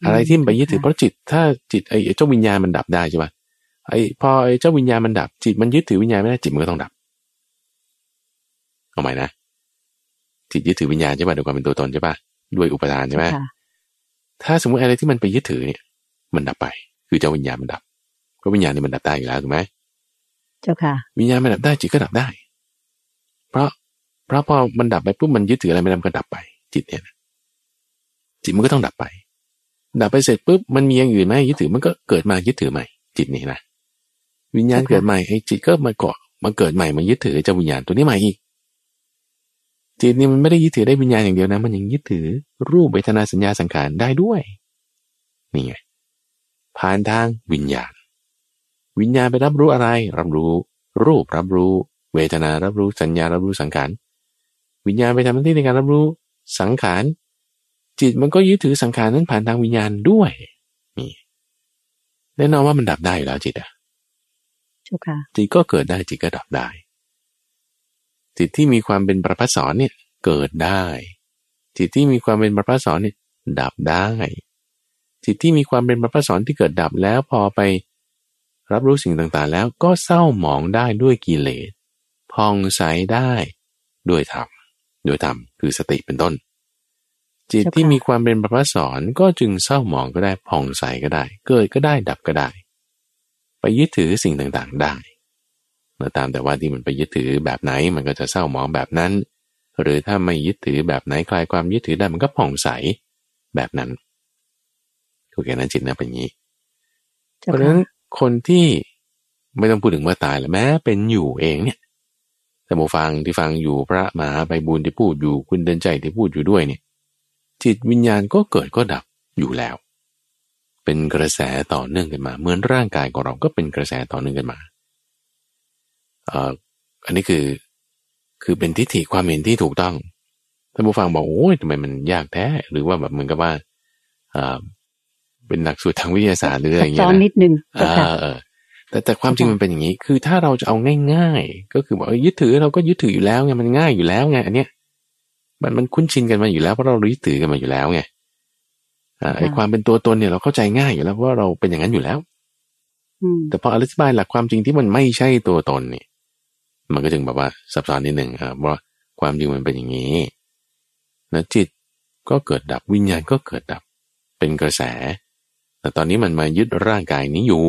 อะไรที่มันไปยึดถือเพราะจิต ถ้าจิตไอ้เจ้าวิญญาณมันดับได้ใช่ปะไอ้พอไอ้เจ้าวิญญาณมันดับ จิตมันยึดถือวิญญาณไม่ได้จิตมันก็ต้องดับเอาใหม่นะจิตยึดถือวิญญาณใช่ปะโดยความเป็นตัวตนใช่ปะด้วยอุปทานใช่ไหม ถ้าสมมติอะไรที่มันไปยึดถือเนี่ย มันดับไป คือเจ้าวิญญาณมันดับเพราะวิญญาณนี่มันดับได้อยู่แล้วถูกไหมเจ้าค่ะ วิญญาณมันดับได้จิตก็ดับได้ เพราะเพราะพอมันดับไปปุ๊บมันยึดถืออะไรไม่ได้มันก็ดับไป จิตเนี่ยจิตมันก็ต้องดับไป ดับไปเสร็จปุ๊บมันมีอย่างอื่นไหมยึดถือมันก็เกิดมายึดถือใหม่ จิตนี่นะวิญญาณเกิดใหม่ไอ้จิตก็มาเกาะมาเกิดใหม่มายึดถือเจ้าวิญญาณตัวนี้ใหม่อีก จิตนี่มันไม่ได้ยึดถือได้วิญญาณอย่างเดียวนะ มันยังยึดถือรูปเวทนาสัญญาสังขารได้ด้วย นี่ไง ผ่านทางวิญญาณ วิญญาณไปรับรู้อะไร รับรู้ รูปรับรู้ เวทนารับรู้สัญญารับรู้สังขาร วิญญาณไปทำหน้าที่ในการรับรู้สังขาร จิตมันก็ยึดถือสังขารนั้นผ่านทางวิญญาณด้วย นี่แน่นอนว่ามันดับได้อยู่แล้วจิตอะจิตก็เกิดได้จิตก็ดับได้ จิตที่มีความเป็นประพัสสอนเนี่ยเกิดได้ จิตที่มีความเป็นประพัสสอนเนี่ยดับได้ จิตที่มีความเป็นประพัสสอนที่เกิดดับแล้วพอไปรับรู้สิ่งต่างๆ แล้วก็เศร้าหมองได้ด้วยกิเลสพองใสได้ด้วยธรรมด้วยธรรมคือสติเป็นต้น จิตที่มีความเป็นประพัสสอนก็จึงเศร้าหมองก็ได้พองใสก็ได้ เกิดก็ได้ดับก็ได้ ไปยึดถือสิ่งต่างๆได้ แล้วตามแต่ว่าที่มันไปยึดถือแบบไหน มันก็จะเศร้าหมองแบบนั้น หรือถ้าไม่ยึดถือแบบไหนคลายความยึดถือได้มันก็ผ่องใสแบบนั้นถูกแก่นั้นจิตนะเป็นอย่างนี้ เพราะฉะนั้นคนที่ไม่ต้องพูดถึงว่าตายแล้วแม้เป็นอยู่เองเนี่ยแต่โมฟังที่ฟังอยู่พระมหาไปบุญที่พูดอยู่คุณเดินใจที่พูดอยู่ด้วยเนี่ยจิตวิญญาณก็เกิดก็ดับอยู่แล้ว เป็นกระแสต่อเนื่องกันมา เหมือนร่างกายของเราก็เป็นกระแสต่อเนื่องกันมา อันนี้คือคือเป็นทิฏฐิความเห็นที่ถูกต้องท่านผู้ฟังบอกโอ้ยทำไมมันยากแท้ หรือว่าแบบเหมือนกับว่าอ่าเป็นหลักสูตรทางวิทยาศาสตร์หรืออะไรอย่างเงี้ยนะนิดนึงเออแต่แต่ความจริงมันเป็นอย่างนี้ คือถ้าเราจะเอาง่าย ๆ ก็คือบอกยึดถือเราก็ยึดถืออยู่แล้วไงมันง่ายอยู่แล้วไงอันเนี้ยมันมันคุ้นชินกันมาอยู่แล้วเพราะเรายึดถือกันมาอยู่แล้วไงอ่าไอความเป็นตัวตนเนี่ยเราเข้าใจง่ายอยู่แล้วเพราะเราเป็นอย่างนั้นอยู่แล้วแต่พออธิบายหลักความจริงที่มันไม่ใช่ตัวตนเนี่ย มันก็จึงแบบว่าซับซ้อนนิดหนึ่งครับว่าความจริงมันเป็นอย่างนี้นะจิตก็เกิดดับวิญญาณก็เกิดดับเป็นกระแส แต่ตอนนี้มันมายึดร่างกายนี้อยู่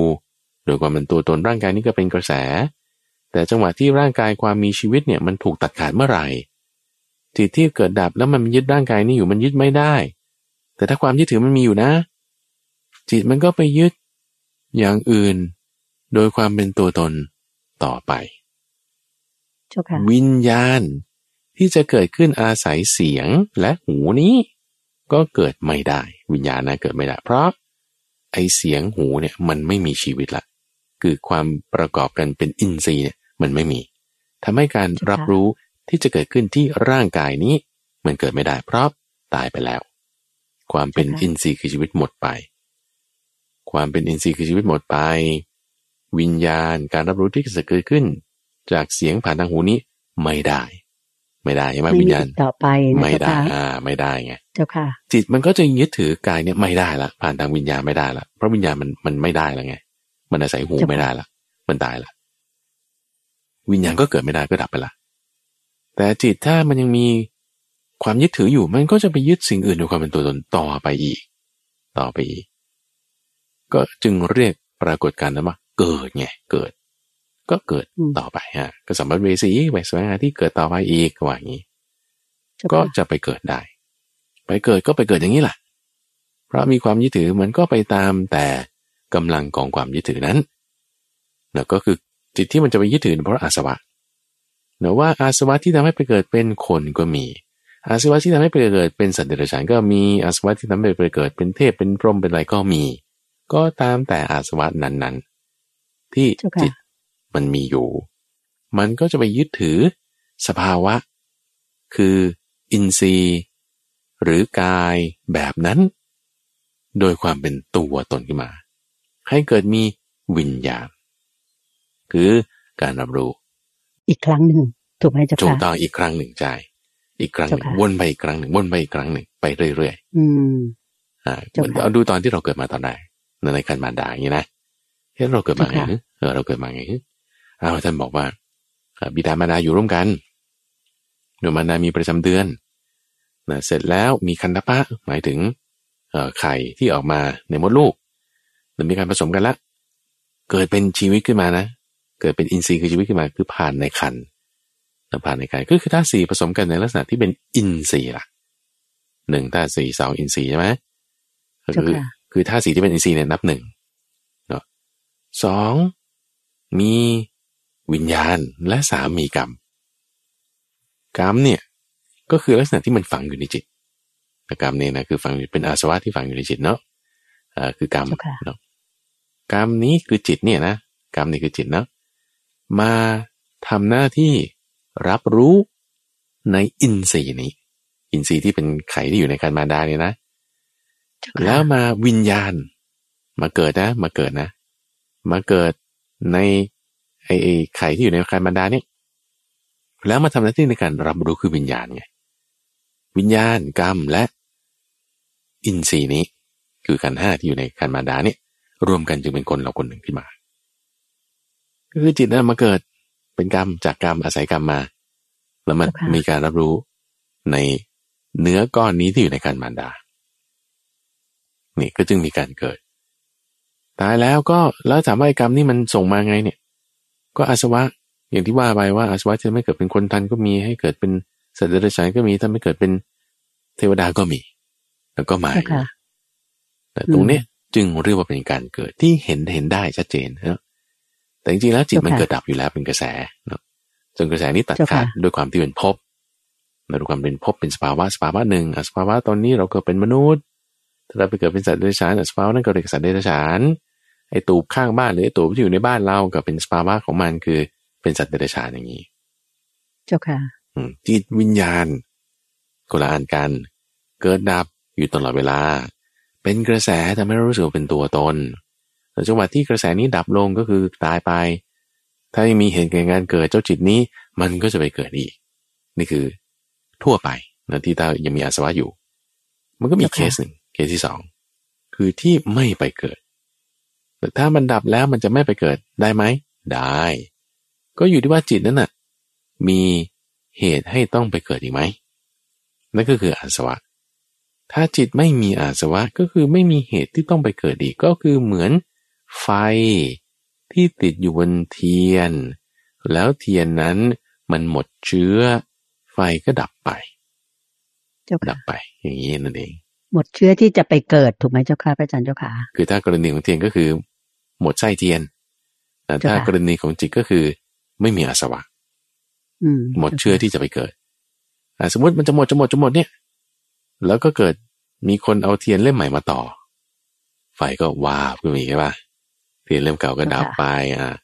โดยความเป็นตัวตนร่างกายนี้ก็เป็นกระแส แต่จังหวะที่ร่างกายความมีชีวิตเนี่ยมันถูกตัดขาดเมื่อไหร่จิตที่เกิดดับแล้วมันยึดร่างกายนี้อยู่มันยึดไม่ได้ แต่ถ้าความยึดถือมันมีอยู่นะ จิตมันก็ไปยึดอย่างอื่น โดยความเป็นตัวตนต่อไป วิญญาณที่จะเกิดขึ้นอาศัยเสียงและหูนี้ ก็เกิดไม่ได้ วิญญาณนะเกิดไม่ได้ เพราะ ไอเสียงหูเนี่ยมันไม่มีชีวิตละคือความประกอบกันเป็นอินทรีย์เนี่ยมันไม่มีทำให้การรับรู้ที่จะเกิดขึ้นที่ร่างกายนี้ มันเกิดไม่ได้ เพราะตายไปแล้ว ความเป็นอินทรีย์คือชีวิตหมดไป ความเป็นอินทรีย์คือชีวิตหมดไป วิญญาณการรับรู้ที่จะเกิดขึ้น จากเสียงผ่านทางหูนี้ไม่ได้ ไม่ได้ใช่ไหมวิญญาณต่อไปไม่ได้อ่า ไม่ได้ไงเจ้าค่ะ จิตมันก็จะยึดถือกายเนี่ยไม่ได้ละผ่านทางวิญญาณไม่ได้ละเพราะวิญญาณมันมันไม่ได้แล้วไง มันอาศัยหูไม่ได้ละมันตายละวิญญาณก็เกิดไม่ได้ก็ดับไปละแต่จิตถ้ามันยังมีความยึดถืออยู่มันก็จะไปยึดสิ่งอื่นด้วยความเป็นตัวตนต่อไปอีก ต่อไปอีก ก็จึงเรียกปรากฏการณ์นั้นว่าเกิดไงเกิด ก็เกิดต่อไปฮะก็สมบัติเวสีไปสวงาที่เกิดต่อไปอีกว่าอย่างนี้ ก็จะไปเกิดได้เพไปเกิดก็ไปเกิดอย่างนี้แหละเพราะมีความยึดถือมันก็ไปตามแต่กำลังของความยึดถือนั้นนะก็คือจิตที่มันจะไปยึดถือเพราะอาสวะเนะว่าอาสวะที่ทำให้ไปเกิดเป็นคนก็มี อาสวะที่ทำให้ไปเกิดเป็นสัตว์เดรัจฉานก็มีอาสวะที่ทำให้ไปเกิดเป็นเทพเป็นพรหมเป็นอะไรก็มี ก็ตามแต่อาสวะนั้นๆ ที่จิต มันมีอยู่ มันก็จะไปยึดถือสภาวะ คืออินทรีย์ หรือกายแบบนั้น โดยความเป็นตัวตนขึ้นมา ให้เกิดมีวิญญาณ คือการรับรู้ อีกครั้งหนึ่งถูกไหมจ๊ะถูกต้องอีกครั้งหนึ่งใจอีกครั้งหนึ่งวนไปอีกครั้งหนึ่งวนไปอีกครั้งหนึ่งไปเรื่อยๆ อืมอ่าเอาดูตอนที่เราเกิดมาตอนไหนในคันมารดาอย่างนี้นะเฮ้เราเกิดมาไงเออเราเกิดมาไง อ้าวท่านบอกว่าบิดามารดาอยู่ร่วมกันหนูมารดามีประจำเดือนนะเสร็จแล้วมีคันธปะหมายถึงไข่ที่ออกมาในมดลูกหรือมีการผสมกันละ เกิดเป็นชีวิตขึ้นมานะ เกิดเป็นอินทรีย์คือชีวิตขึ้นมาคือผ่านในคันผ่านในคันก็คือธาตุสี่ผสมกันในลักษณะที่เป็นอินทรีย์ล่ะหนึ่งธาตุสี่สองอินทรีย์ใช่ไหมคือคือธาตุสี่ที่เป็นอินทรีย์เนี่ยนับหนึ่งเนาะสองมี วิญญาณและสามมีกรรม กรรมเนี่ยก็คือลักษณะที่มันฝังอยู่ในจิตกรรมเนี่ยนะคือฝังอยู่เป็นอาสวะที่ฝังอยู่ในจิตเนาะอ่าคือกรรมเนาะกรรมนี้คือจิตเนี่ยนะกรรมนี่คือจิตเนาะมาทำหน้าที่รับรู้ในอินทรีย์นี้ อินทรีย์ที่เป็นไข่ที่อยู่ในการมาดาเนี่ยนะ แล้วมาวิญญาณ มาเกิดนะ มาเกิดนะ มาเกิดใน ไอ้ไข่ที่อยู่ในการมาดาเนี่ยแล้วมาทำหน้าที่ในการรับรู้คือวิญญาณไง วิญญาณกรรมและ อินทรีย์นี้ คือขันห้าที่อยู่ในขันมาดาเนี่ย รวมกันจึงเป็นคนเราคนหนึ่งขึ้นมา ก็คือจิตนั้นมาเกิดเป็นกรรมจากกรรมอาศัยกรรมมา แล้วมันมีการรับรู้ในเนื้อก้อนนี้ที่อยู่ในขันมารดา นี่ก็จึงมีการเกิด ตายแล้วก็แล้วถามว่ากรรมนี่มันส่งมาไงเนี่ย ก็อาสวะอย่างที่ว่าไปว่าอาสวะจะไม่เกิดเป็นคนทันก็มีให้เกิดเป็นสัตว์เดรัจฉานก็มีถ้าไม่เกิดเป็นเทวดาก็มี แล้วก็มาแต่ตรงเนี้ยจึงเรียกว่าเป็นการเกิดที่เห็นเห็นได้ชัดเจนนะแต่จริงๆแล้วจิตมันเกิดดับอยู่แล้วเป็นกระแสเนาะจนกระแสนี้ตัดขาดด้วยความที่เป็นภพด้วยความเป็นภพเป็นสภาวะสภาวะหนึ่งสภาวะตอนนี้เราเกิดเป็นมนุษย์ ถ้าเราไปเกิดเป็นสัตว์เดรัจฉานสภาวะนั้นก็เรียกสัตว์เดรัจฉาน ไอ้ตูบข้างบ้านหรือไอ้ตูบที่อยู่ในบ้านเราก็เป็นสภาวะของมันคือเป็นสัตว์เดรัจฉานอย่างนี้ เจ้าค่ะจิตวิญญาณคนละอันกัน เกิดดับอยู่ตลอดเวลา เป็นกระแสแต่ไม่รู้สึกเป็นตัวตนแต่จังหวะที่กระแสนี้ดับลงก็คือตายไป ถ้ายังมีเหตุการณ์เกิดเจ้าจิตนี้ มันก็จะไปเกิดอีก นี่คือทั่วไปนะที่ถ้ายังมีอาสวะอยู่ มันก็มีเคสหนึ่งเคสที่สองคือที่ไม่ไปเกิด แต่ถ้ามันดับแล้วมันจะไม่ไปเกิดได้ไหม ได้ ก็อยู่ที่ว่าจิตนั้นน่ะ มีเหตุให้ต้องไปเกิดอีกไหม นั่นก็คืออาสวะ ถ้าจิตไม่มีอาสวะก็คือไม่มีเหตุที่ต้องไปเกิดอีก ก็คือเหมือนไฟที่ติดอยู่บนเทียน แล้วเทียนนั้นมันหมดเชื้อ ไฟก็ดับไปดับไป อย่างนี้นั่นเอง หมดเชื้อที่จะไปเกิดถูกไหมเจ้าค่ะพระอาจารย์เจ้าค่ะ คือถ้ากรณีของเทียนก็คือ หมดไส้เทียน แต่ถ้ากรณีของจิตก็คือไม่มีอาสวะหมดเชื้อที่จะไปเกิดสมมติมันจะหมดจะหมดจะหมดเนี่ย แล้วก็เกิดมีคนเอาเทียนเล่มใหม่มาต่อ ไฟก็วาบขึ้นมาอีกใช่ปะเทียนเล่มเก่าก็ดับไป อ่า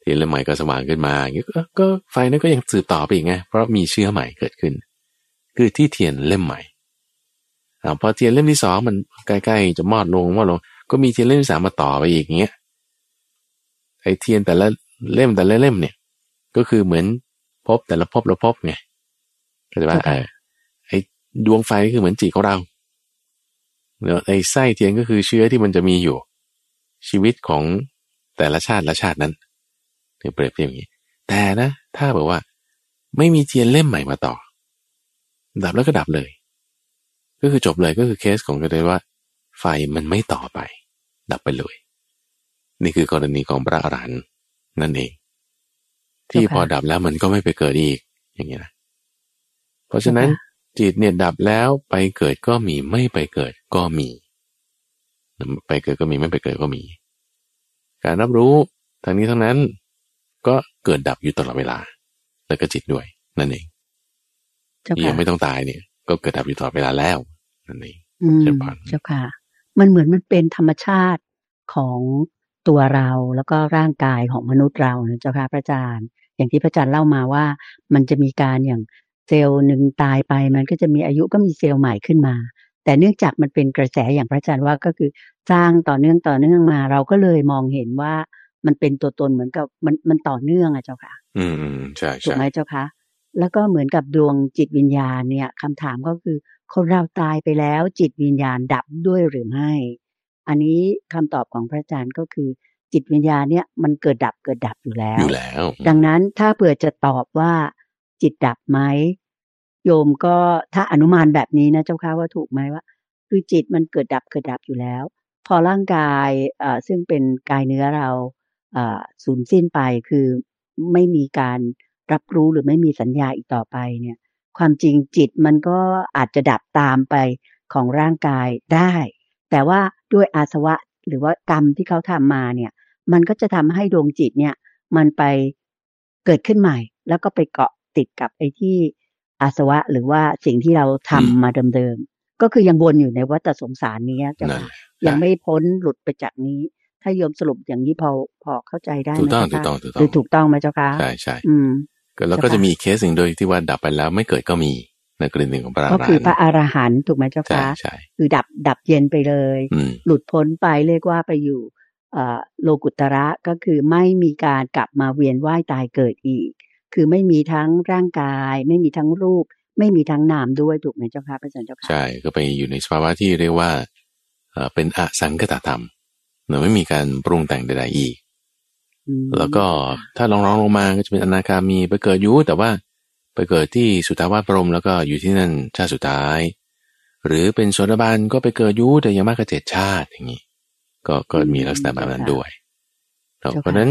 เทียนเล่มใหม่ก็สว่างขึ้นมาอย่างนี้ก็ไฟนั้นก็ยังสืบต่อไปอีกไง เพราะมีเชื้อใหม่เกิดขึ้น คือที่เทียนเล่มใหม่อ่าพอเทียนเล่มที่สองมันใกล้ๆจะมอดลงมอดลง ก็มีเทียนเล่มที่สามมาต่อไปอีกเงี้ย ไอเทียนแต่ละเล่มแต่ละเล่มเนี่ย ก็คือเหมือนพบแต่ละพบละพบไงก็จะว่าไอ้ดวงไฟคือเหมือนจิตของเราเนาะไอ้ไส้เทียนก็คือเชื้อที่มันจะมีอยู่ ชีวิตของแต่ละชาติละชาตินั้นเปรียบเทียบอย่างนี้ แต่นะ ถ้าบอกว่า ไม่มีเทียนเล่มใหม่มาต่อ ดับแล้วก็ดับเลย ก็คือจบเลยก็คือเคสของกันเลยว่า ไฟมันไม่ต่อไป ดับไปเลย นี่คือกรณีของพระอรหันต์นั่นเอง ที่พอดับแล้วมันก็ไม่ไปเกิดอีก อย่างเงี้ยนะเพราะฉะนั้นจิตเนี่ยดับแล้วไปเกิดก็มีไม่ไปเกิดก็มี ไปเกิดก็มีไม่ไปเกิดก็มี การรับรู้ทางนี้ทั้งนั้น ก็เกิดดับอยู่ตลอดเวลา แล้วก็จิตด้วย นั่นเองที่ยังไม่ต้องตายเนี่ย ก็เกิดดับอยู่ตลอดเวลาแล้ว นั่นเองเจ้าค่ะเจ้าค่ะมันเหมือนมันเป็นธรรมชาติของ ตัวเราแล้วก็ร่างกายของมนุษย์เราเจ้าค่ะพระอาจารย์ อย่างที่พระอาจารย์เล่ามาว่า มันจะมีการอย่างเซลล์หนึ่งตายไป มันก็จะมีอายุก็มีเซลล์ใหม่ขึ้นมา แต่เนื่องจากมันเป็นกระแสอย่างพระอาจารย์ว่าก็คือสร้างต่อเนื่องต่อเนื่องมา เราก็เลยมองเห็นว่ามันเป็นตัวตนเหมือนกับมันมันต่อเนื่องอะเจ้าค่ะ อืมใช่ใช่ถูกไหมเจ้าค่ะแล้วก็เหมือนกับดวงจิตวิญญาณเนี่ยคำถามก็คือคนเราตายไปแล้วจิตวิญญาณดับด้วยหรือไม่ อันนี้คำตอบของพระอาจารย์ก็คือ จิตวิญญาณเนี่ยมันเกิดดับเกิดดับอยู่แล้วอยู่แล้ว ดังนั้นถ้าเผื่อจะตอบว่าจิตดับไหมโยมก็ถ้าอนุมานแบบนี้นะเจ้าค่ะว่าถูกไหมว่า คือจิตมันเกิดดับเกิดดับอยู่แล้ว พอร่างกายซึ่งเป็นกายเนื้อเราสูญสิ้นไปคือไม่มีการรับรู้หรือไม่มีสัญญาอีกต่อไปเนี่ย ความจริงจิตมันก็อาจจะดับตามไปของร่างกายได้ แต่ว่า ด้วยอาสวะหรือว่ากรรมที่เขาทำมาเนี่ย มันก็จะทำให้ดวงจิตเนี่ย มันไปเกิดขึ้นใหม่ แล้วก็ไปเกาะติดกับไอ้ที่อาสวะหรือว่าสิ่งที่เราทำมาเดิมๆก็คือยังวนอยู่ในวัฏสงสารนี้จะยังไม่พ้นหลุดไปจากนี้ ถ้าโยมสรุปอย่างนี้พอพอเข้าใจได้ไหมถูกต้องถูกต้องถูกต้องถูกต้องไหมเจ้าคะใช่ใช่อืมแล้วก็จะมีเคสหนึ่งโดยที่ว่าดับไปแล้วไม่เกิดก็มี ในกรณีของพระอรหันต์ก็คือพระอรหันต์ถูกไหมเจ้าคะใช่คือดับดับเย็นไปเลย หลุดพ้นไปเรียกว่าไปอยู่โลกุตระก็คือไม่มีการกลับมาเวียนว่ายตายเกิดอีก คือไม่มีทั้งร่างกาย ไม่มีทั้งรูป ไม่มีทั้งนามด้วยถูกไหมเจ้าคะพระอาจารย์เจ้าค่ะใช่ก็ไปอยู่ในสภาวะที่เรียกว่าเป็นอสังกตธรรมเไม่มีการปรุงแต่งใดๆอีก แล้วก็ถ้าลองร้องลงมาก็จะเป็นอนาคามีไปเกิดยุแต่ว่า ไปเกิดที่สุตาวาสพรมแล้วก็อยู่ที่นั่นชาติสุดท้าย หรือเป็นโสดาบันก็ไปเกิดยุแต่ยังมากกว่าเจ็ดชาติอย่างนี้ก็ก็มีลักษณะแบบนั้นด้วยเพราะนั้น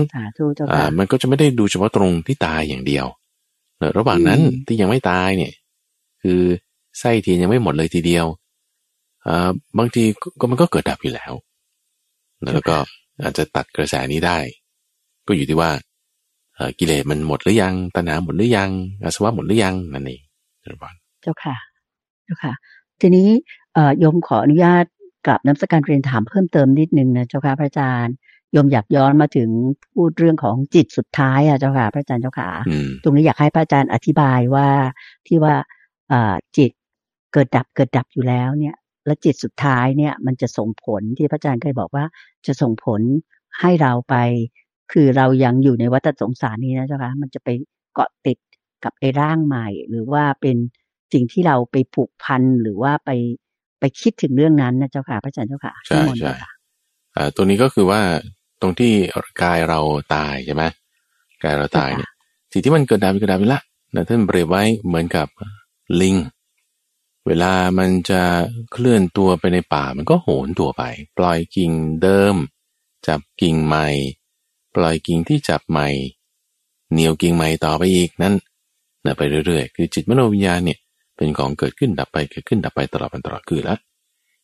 อ่ามันก็จะไม่ได้ดูเฉพาะตรงที่ตายอย่างเดียวระหว่างนั้นที่ยังไม่ตายเนี่ย คือไส้ทียังไม่หมดเลยทีเดียวอ่าบางทีก็มันก็เกิดดับอยู่แล้ว แล้วก็อาจจะตัดกระแสนี้ได้ ก็อยู่ที่ว่า กิเลสมันหมดหรือยังตัณหาหมดหรือยังอาสวะหมดหรือยังนั่นเองเจ้าค่ะเจ้าค่ะ ทีนี้โยมขออนุญาตกลับน้ำสการเรียนถามเพิ่มเติมนิดนึงนะเจ้าค่ะพระอาจารย์โยมอยากย้อนมาถึงพูดเรื่องของจิตสุดท้ายอะเจ้าค่ะพระอาจารย์เจ้าค่ะตรงนี้อยากให้พระอาจารย์อธิบายว่าที่ว่าจิตเกิดดับเกิดดับอยู่แล้วเนี่ย และจิตสุดท้ายเนี่ยมันจะส่งผลที่พระอาจารย์เคยบอกว่าจะส่งผลให้เราไป คือเรายังอยู่ในวัฏสงสารนี้นะเจ้าคะมันจะไปเกาะติดกับไอ้ร่างใหม่ หรือว่าเป็นสิ่งที่เราไปผูกพันหรือว่าไปไปคิดถึงเรื่องนั้นนะเจ้าค่ะพระอาจารย์เจ้าค่ะใช่ใช่ตัวนี้ก็คือว่าตรงที่กายเราตายใช่ไหมกายเราตายเนี่ยสิ่งที่มันเกิดดับเกิดดับไปละนะท่านเปรียบไว้เหมือนกับลิง เวลามันจะเคลื่อนตัวไปในป่ามันก็โหนตัวไป ปล่อยกิ่งเดิม จับกิ่งใหม่ป ล่อยกิ่งที่จับใหม่ เหนียวกิ่งใหม่ต่อไปอีกนั้นนะไปเรื่อยๆ คือจิตมโนวิญญาณเนี่ยเป็นของเกิดขึ้นดับไปเกิดขึ้นดับไปตลอดเป็นตลอดคือแล้ว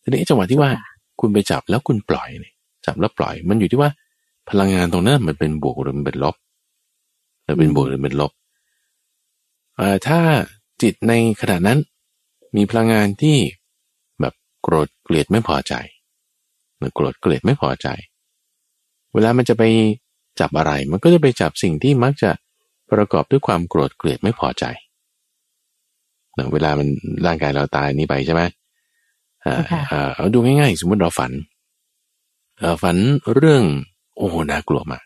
ทีนี้จังหวะที่ว่าคุณไปจับแล้วคุณปล่อยเนี่ยจับแล้วปล่อย มันอยู่ที่ว่า พลังงานตรงนั้นมันเป็นบวกหรือมันเป็นลบหรือเป็นบวกหรือเป็นลบถ้าจิตในขณะนั้น มีพลังงานที่แบบโกรธเกลียดไม่พอใจหรือโกรธเกลียดไม่พอใจ เวลามันจะไป จับอะไรมันก็จะไปจับสิ่งที่มักจะประกอบด้วยความโกรธเกลียดไม่พอใจเวลามันร่างกายเราตายนี้ไปใช่ไหมเอาดูง่ายๆ สมมติเราฝันฝันเรื่อง โอ้น่ากลัวมาก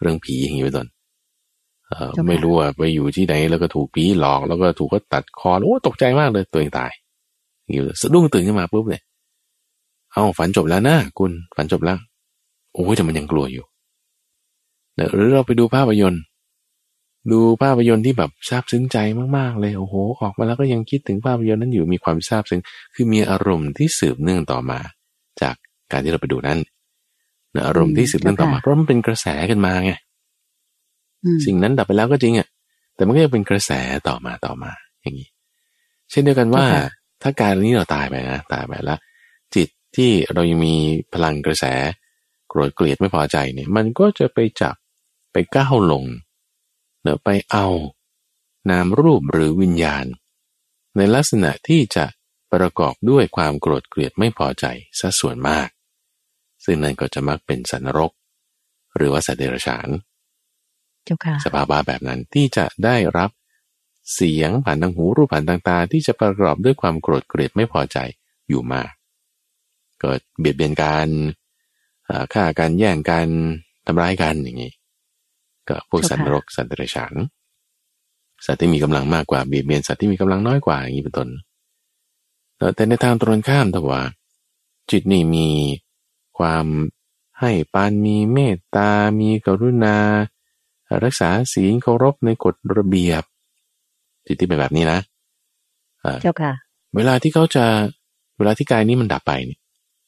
เรื่องผีอย่างนี้เป็นต้นไม่รู้ว่าไปอยู่ที่ไหนแล้วก็ถูกผีหลอก แล้วก็ถูกก็ตัดคอโอ้ตกใจมากเลยตัวเองตายอยู่สะดุ้งตื่นขึ้นมาปุ๊บเลยเอาฝันจบแล้วนะคุณฝันจบแล้วโอ้ยแต่มันยังกลัวอยู่ หรือเราไปดูภาพยนตร์ ดูภาพยนตร์ที่แบบซาบซึ้งใจมากๆเลยโอ้โห ออกมาแล้วก็ยังคิดถึงภาพยนตร์นั้นอยู่มีความซาบซึ้งคือมีอารมณ์ที่สืบเนื่องต่อมา จากการที่เราไปดูนั้นอารมณ์ที่สืบเนื่องต่อมาเพราะมันเป็นกระแสกันมาไงสิ่งนั้นดับไปแล้วก็จริงอะแต่มันก็ยังเป็นกระแสต่อมาต่อมาอย่างนี้เช่นเดียวกันว่า ถ้าการนี้เราตายไปนะตายไปแล้ว จิตที่เรายังมีพลังกระแสโกรธเกลียดไม่พอใจเนี่ย มันก็จะไปจับ ไปก้าวลงเนอไปเอา นามรูปหรือวิญญาณ ในลักษณะที่จะประกอบด้วยความโกรธเกลียดไม่พอใจซะส่วนมาก ซึ่งนั่นก็จะมักเป็นสันนรก หรือว่าสัตว์เดรัจฉานสภาวะแบบนั้นที่จะได้รับเสียงผ่านทางหูรูปผ่านทางตาที่จะประกอบด้วยความโกรธเกลียดไม่พอใจอยู่มากเกิดเบียดเบียนการฆ่ากันแย่งกันทำร้ายกันอย่างนี้ ก็พวกสัตว์นรกสัตว์เดรัจฉานสัตว์ที่มีกำลังมากกว่าเบียดเบียนสัตว์ที่มีกำลังน้อยกว่าอย่างนี้เป็นต้นแต่ในทางตรงข้ามแต่ว่า จิตนี่มีความให้ปานมีเมตตา มีกรุณา รักษาศีลเคารพในกฎระเบียบ จิตที่เป็นแบบนี้นะเจ้าค่ะ เวลาที่เขาจะเวลาที่กายนี้มันดับไปเนี่ย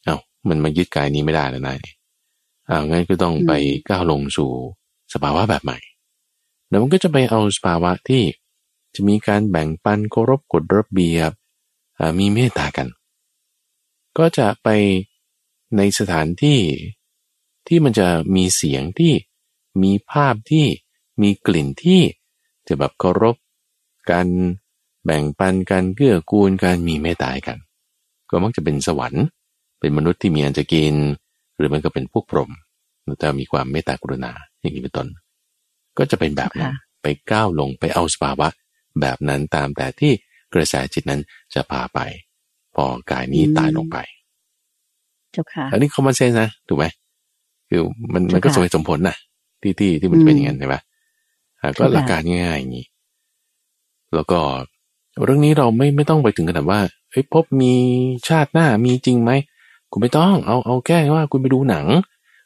เอา้ามันมายึดกายนี้ไม่ได้แล้วนายอ้าวงั้นก็ต้องไปก้าวลงสู่ สภาวะแบบใหม่แล้วมันก็จะไปเอาสภาวะที่จะมีการแบ่งปันเคารพกฎระเบียบมีเมตตากัน ก็จะไปในสถานที่ที่มันจะมีเสียงที่มีภาพที่มีกลิ่นที่จะแบบเคารพกันแบ่งปันกันเกื้อกูลกันมีเมตตากัน ก็มักจะเป็นสวรรค์ เป็นมนุษย์ที่มีอันจะกิน หรือมันก็เป็นพวกพรหม แต่มีความเมตตากรุณาอย่างนี้เป็นต้น ก็จะเป็นแบบนั้นไปก้าวลงไปเอาสภาวะ แบบนั้นตามแต่ที่กระแสจิตนั้นจะพาไป พอกายนี้ตายลงไปเจ้าค่ะอันนี้คอมมอนเซนส์นะถูกไหมคือมันมันก็สมเหตุสมผลนะที่ที่ที่มันเป็นอย่างนั้นใช่ไหมก็หลักการง่ายๆอย่างนี้แล้วก็เรื่องนี้เราไม่ไม่ต้องไปถึงขนาดว่าเฮ้ยพบมีชาติหน้ามีจริงไหมคุณไม่ต้องเอาเอาแค่ว่าคุณไปดูหนัง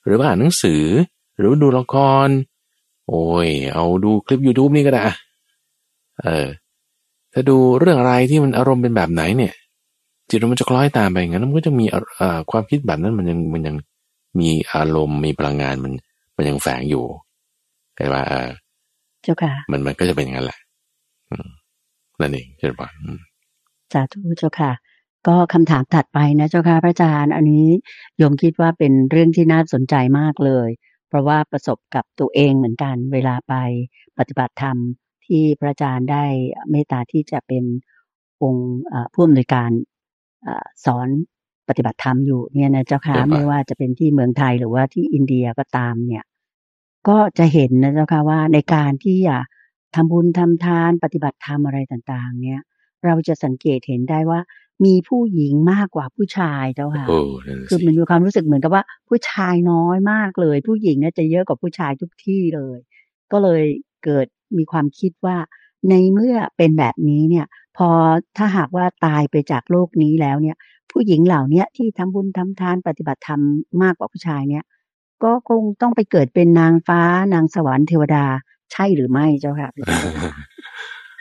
หรือว่าอ่านหนังสือ หรือดูละคร โอ้ย เอาดูคลิป YouTube นี่ก็ได้เออ ถ้าดูเรื่องอะไรที่มันอารมณ์เป็นแบบไหนเนี่ย จิตมันจะคล้อยตามไปอย่างนั้นมันก็จะมีความคิดแบบนั้นมันยังมันยังมีอารมณ์มีพลังงานมัน มันยังแฝงอยู่แต่ว่าเจ้าค่ะมันมันก็จะเป็นอย่างนั้นแหละนั่นเองเจ้าค่ะสาธุเจ้าค่ะ ก็คำถามถัดไปนะเจ้าค่ะพระอาจารย์ อันนี้โยมคิดว่าเป็นเรื่องที่น่าสนใจมากเลย เพราะว่าประสบกับตัวเองเหมือนกันเวลาไปปฏิบัติธรรมที่พระอาจารย์ได้เมตตาที่จะเป็นองค์ผู้อำนวยการสอนปฏิบัติธรรมอยู่เนี่ยนะเจ้าค่ะไม่ว่าจะเป็นที่เมืองไทยหรือว่าที่อินเดียก็ตามเนี่ย ก็จะเห็นนะเจ้าค่ะว่าในการที่จะทำบุญทำทานปฏิบัติธรรมอะไรต่าง ๆ เนี่ย เราจะสังเกตเห็นได้ว่า มีผู้หญิงมากกว่าผู้ชายเจ้าค่ะคือมันมีความรู้สึกเหมือนกับว่า ผู้ชายน้อยมากเลย ผู้หญิงเนี่ยจะเยอะกว่าผู้ชายทุกที่เลย ก็เลยเกิดมีความคิดว่า ในเมื่อเป็นแบบนี้เนี่ย พอถ้าหากว่าตายไปจากโลกนี้แล้วเนี่ย ผู้หญิงเหล่านี้ที่ทำบุญทำทานปฏิบัติธรรมมากกว่าผู้ชายเนี่ย ก็คงต้องไปเกิดเป็นนางฟ้านางสวรรค์เทวดาใช่หรือไม่เจ้าค่ะ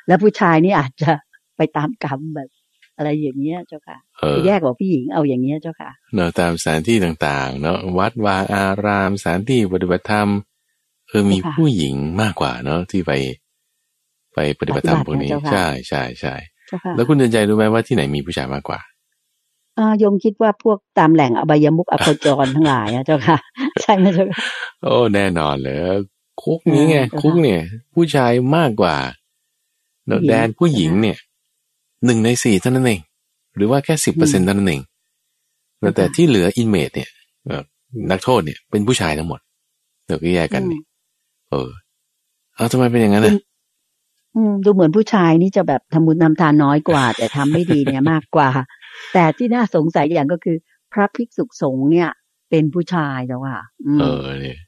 แล้วผู้ชายนี่อาจจะไปตามกรรมแบบ อะไรอย่างเงี้ยเจ้าค่ะแยกกว่าผู้หญิงเอาอย่างเงี้ยเจ้าค่ะเนาะตามสถานที่ต่างๆ เนาะวัดวาอารามสถานที่ปฏิบัติธรรมเออมีผู้หญิงมากกว่าเนาะที่ไป ไปปฏิบัติธรรมพวกนี้ใช่ใช่ใช่แล้วคุณเดินใจรู้ไหมว่าที่ไหนมีผู้ชายมากกว่าอ่ายมคิดว่าพวกตามแหล่งอบายมุกอโคจรทั้งหลายนะเจ้าค่ะ ใช่ไหมเจ้าค่ะโอ้แน่นอนเลยคุกนี้ไงคุกเนี่ย ผู้ชายมากกว่าแดนผู้หญิงเนี่ย หนึ่งในสี่เท่านั้นเอง หรือว่าแค่สิบเปอร์เซ็นต์เท่านั้นเองแต่ที่เหลืออินเมดเนี่ยนักโทษเนี่ยเป็นผู้ชายทั้งหมดเดี๋ยวก็แยกกันนี่เออ เอาทำไมเป็นอย่างนั้นอะดูเหมือนผู้ชายนี่จะแบบทำบุญทำทานน้อยกว่า แต่ทำไม่ดีเนี่ยมากกว่า แต่ที่น่าสงสัยอย่างก็คือ พระภิกษุสงฆ์เนี่ย เป็นผู้ชายแล้วอะเออเนี่ย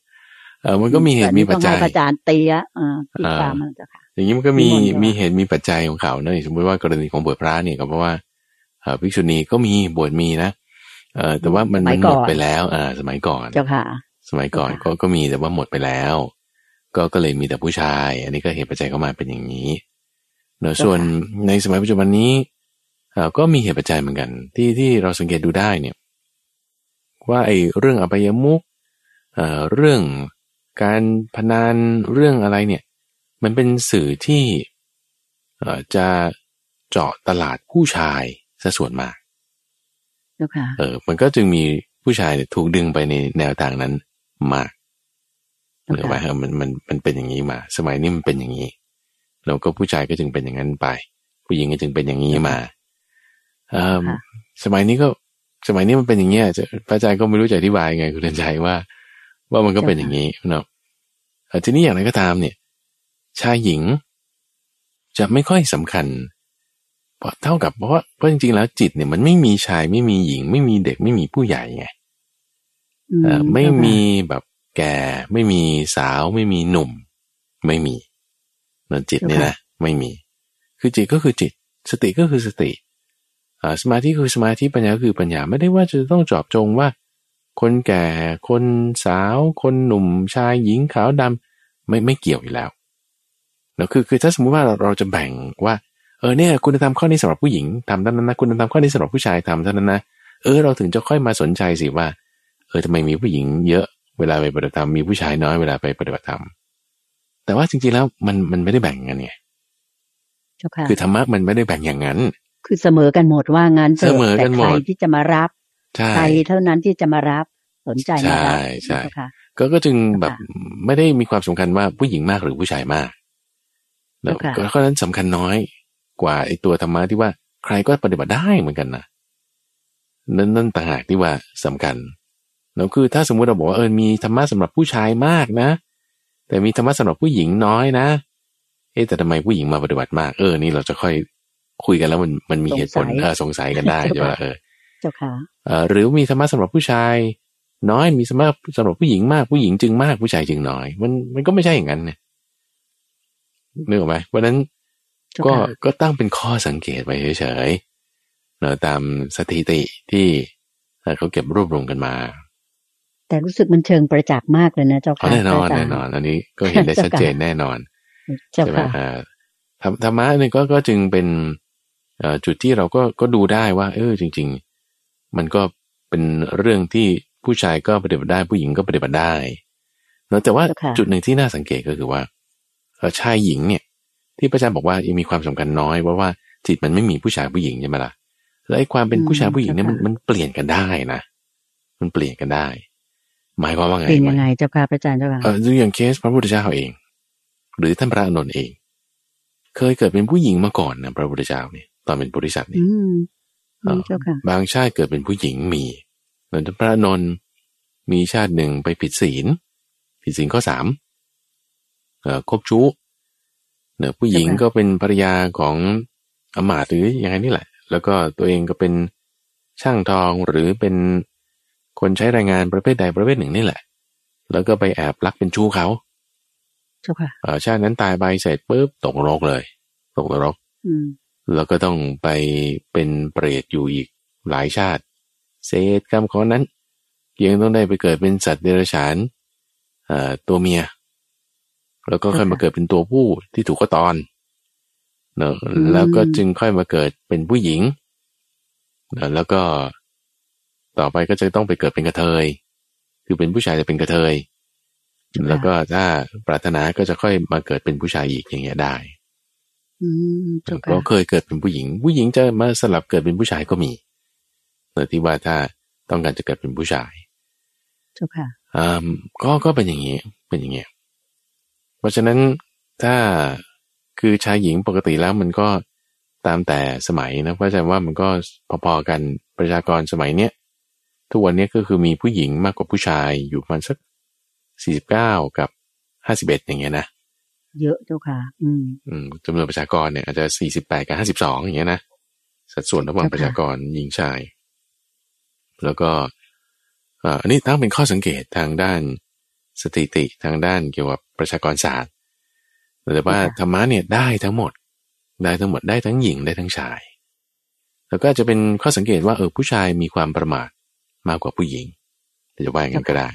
เออมันก็มีเหตุมีปัจจัยอาจารย์เตียอ่าติดตามมันจ้ะค่ะ อย่างนี้มันก็มีมีเหตุมีปัจจัยของเขาเนอะสมมติว่ากรณีของบวชพระเนี่ยก็เพราะว่าภิกษุณีก็มีบวชมีนะเออแต่ว่ามันหมดไปแล้ว อ่า สมัยก่อนเจ้าค่ะ สมัยก่อนก็ก็มีแต่ว่าหมดไปแล้ว ก็ก็เลยมีแต่ผู้ชาย อันนี้ก็เหตุปัจจัยเข้ามาเป็นอย่างนี้เนอะส่วนในสมัยปัจจุบันนี้ก็มีเหตุปัจจัยเหมือนกัน ที่ที่เราสังเกตดูได้เนี่ย ว่าไอ้เรื่องอบายมุกเรื่องการพนันเรื่องอะไรเนี่ย มันเป็นสื่อที่จะเจาะตลาดผู้ชายซะส่วนมากเจ้าค่ะเออ มันก็จึงมีผู้ชายเนี่ยถูกดึงไปในแนวทางนั้นมากเจ้าหรือว่าค่ะมันมันมันเป็นอย่างนี้มา สมัยนี้มันเป็นอย่างนี้ แล้วก็ผู้ชายก็จึงเป็นอย่างนั้นไป ผู้หญิงก็จึงเป็นอย่างนี้มาเออค่ะสมัยนี้ก็สมัยนี้มันเป็นอย่างเงี้ยจะพระอาจารย์ก็ไม่รู้จะอธิบายยังไงคุณเดินใจว่า ว่ามันก็เป็นอย่างนี้เนาะเอ่อทีนี้อย่างไรก็ตามเนี่ย ชายหญิง จะไม่ค่อยสำคัญเพราะเท่ากับเพราะว่าเพราะจริงๆแล้วจิตเนี่ยมันไม่มีชายไม่มีหญิง ไม่มีเด็กไม่มีผู้ใหญ่ไงอืเอ่อไม่เจ้าค่ะมีแบบแก่ไม่มีสาวไม่มีหนุ่ม ไม่มีเนอะจิตเนี่ยนะไม่มี คือจิตก็คือจิต สติก็คือสติอ่าสมาธิคือสมาธิปัญญาก็คือปัญญาไม่ได้ว่าจะต้องเจอบจงว่า คนแก่คนสาว คนหนุ่มชายหญิงขาวดำไม่ไม่เกี่ยวอยู่แล้ว เนอะคือคือถ้าสมมุติว่าเราเราจะแบ่งว่าเออเนี่ยคุณธรรมข้อนี้สำหรับผู้หญิงทำเท่านั้นนะคุณธรรมข้อนี้สำหรับผู้ชายทำเท่านั้นนะเออเราถึงจะค่อยมาสนใจสิว่า เออทำไมมีผู้หญิงเยอะเวลาไปปฏิบัติธรรมมีผู้ชายน้อยเวลาไปปฏิบัติธรรมแต่ว่าจริงๆแล้วมันมันไม่ได้แบ่งกันไงเจ้าค่ะคือธรรมะมันไม่ได้แบ่งอย่างนั้น คือเสมอกันหมดว่างั้นถะเสมอกันหมดแต่ใครที่จะมารับใช่ใครเท่านั้นที่จะมารับสนใจมารับใช่ใช่เจ้าค่ะก็ก็จึงแบบค่ะไม่ได้มีความสำคัญว่าผู้หญิงมากหรือผู้ชายมาก แล้วค่ะก็ข้อนั้นสำคัญน้อยกว่าไอ้ตัวธรรมะที่ว่าใครก็ปฏิบัติได้เหมือนกันนะนั่นนั่นต่างหากที่ว่าสำคัญแล้วคือถ้าสมมุติเราบอกว่าเออมีธรรมะสำหรับผู้ชายมากนะ แต่มีธรรมะสำหรับผู้หญิงน้อยนะเอ๊ะแต่ทำไมผู้หญิงมาปฏิบัติมากเออนี่เราจะค่อยคุยกันแล้วมันมันมีเหตุผลสงสัยเออสงสัยกันได้ใช่ไหมล่ะเออเจ้าค่ะเอ่อหรือมีธรรมะสำหรับผู้ชาย น้อยมีธรรมะสำหรับผู้หญิงมากผู้หญิงจึงมากผู้ชายจึงน้อย มันมันก็ไม่ใช่อย่างนั้นเนี่ย นึกออกไหมเพราะฉะนั้นเจ้าก็ค่ะก็ตั้งเป็นข้อสังเกตไว้เฉยๆเนอะตามสถิติที่เอ่อเขาเก็บรวบรวมกันมา แต่รู้สึกมันเชิงประจักษ์มากเลยนะเจ้าอ๋อค่ะแน่นอนพระาจารแน่ย์นอนอันนี้ก็เห็นได้ชัดเจนแน่นอนเจ้าใช่ไหมค่ะอ่าธรรมธรรมะเนี่ยก็ก็จึงเป็นเอ่อจุดที่เราก็ก็ดูได้ว่า เออจริง ๆ มันก็เป็นเรื่องที่ผู้ชายก็ปฏิบัติได้ผู้หญิงก็ปฏิบัติได้แล้วแต่ว่าเจ้าค่ะจุดหนึ่งที่น่าสังเกตก็คือว่าเอ่อ ชายหญิงเนี่ยที่พระอาจารย์บอกว่ายังมีความสำคัญน้อยเพราะว่าจิตมันไม่มีผู้ชายผู้หญิงใช่ไหมล่ะแล้วไอ้ความเป็นผู้ชายผู้หญิงเนี่ยมันมันเปลี่ยนกันได้นะ มันเปลี่ยนกันได้ หมายความว่าไงเป็นยังไงเจ้าค่ะพระอาจารย์เจ้าค่ะเออดูอย่างเคสพระพุทธเจ้าเอง หรือท่านพระอานนท์เอง เคยเกิดเป็นผู้หญิงมาก่อนนะพระพุทธเจ้าเนี่ยตอนเป็นบริษัทเนี่อืยมเอ่อเจ้าค่ะบางชาติเกิดเป็นผู้หญิงมีเหมือนท่านพระอานนท์มีชาติหนึ่งไปผิดศีลผิดศีลข้อสามเอ่อ คบชู้เนอะผู้หญิงเจ้าค่ะก็เป็นภรรยาของอำมาตย์หรือยังไงนี่แหละ แล้วก็ตัวเองก็เป็นช่างทองหรือเป็นคนใช้แรงงานประเภทใดประเภทหนึ่งนี่แหละ แล้วก็ไปแอบรักเป็นชู้เขาเจ้าค่ะเอ่อชาตินั้นตายไปเสร็จปุ๊บตกนรกเลย ตกนรกอืมแล้วก็ต้องไปเป็นเปรตอยู่อีกหลายชาติ เศษกรรมของนั้นยังต้องได้ไปเกิดเป็นสัตว์เดรัจฉานเอ่อตัวเมีย แล้วก็ค่อยมาเกิดเป็นตัวผู้ที่ถูกก็ตอนเนอะแล้วก็จึงค่อยมาเกิดเป็นผู้หญิงเนอะแล้วก็ต่อไปก็จะต้องไปเกิดเป็นกระเทย คือเป็นผู้ชายจะเป็นกระเทย แล้วก็ถ้าปรารถนาก็จะค่อยมาเกิดเป็นผู้ชายอีกอย่างเงี้ยได้อืมเจ้าก็ค่ะเคยเกิดเป็นผู้หญิง ผู้หญิงจะมาสลับเกิดเป็นผู้ชายก็มีเนื่อที่ว่าถ้าต้องการจะเกิดเป็นผู้ชายเจ้าค่ะอ่าก็ก็เป็นอย่างนี้ เป็นอย่างเงี้ย เพราะฉะนั้นถ้าคือชายหญิงปกติแล้วมันก็ตามแต่สมัยนะเพราะฉะนั้นว่ามันก็พอๆกันประชากรสมัยเนี้ยทุกวันเนี้ยก็คือมีผู้หญิงมากกว่าผู้ชายอยู่ประมาณสักสี่สิบเก้ากับห้าสิบเอ็ดอย่างเงี้ยนะเยอะเจ้าค่ะ อืมอืมจำนวนประชากรเนี่ยอาจจะสี่สิบแปดกับห้าสิบสองอย่างเงี้ยนะสัดส่วนระหว่างค่ะประชากรหญิงชาย แล้วก็อ่าอันนี้ตั้งเป็นข้อสังเกตทางด้านสถิติทางด้านเกี่ยวกับ ประชากรศาสตร์ แต่ว่าธรรมะเนี่ยได้ทั้งหมด ได้ทั้งหมดได้ทั้งหญิงได้ทั้งชาย แล้วก็อาจจะเป็นข้อสังเกตว่าเออผู้ชายมีความประมาทมากกว่าผู้หญิงจะว่าอย่างนั้นก็ได้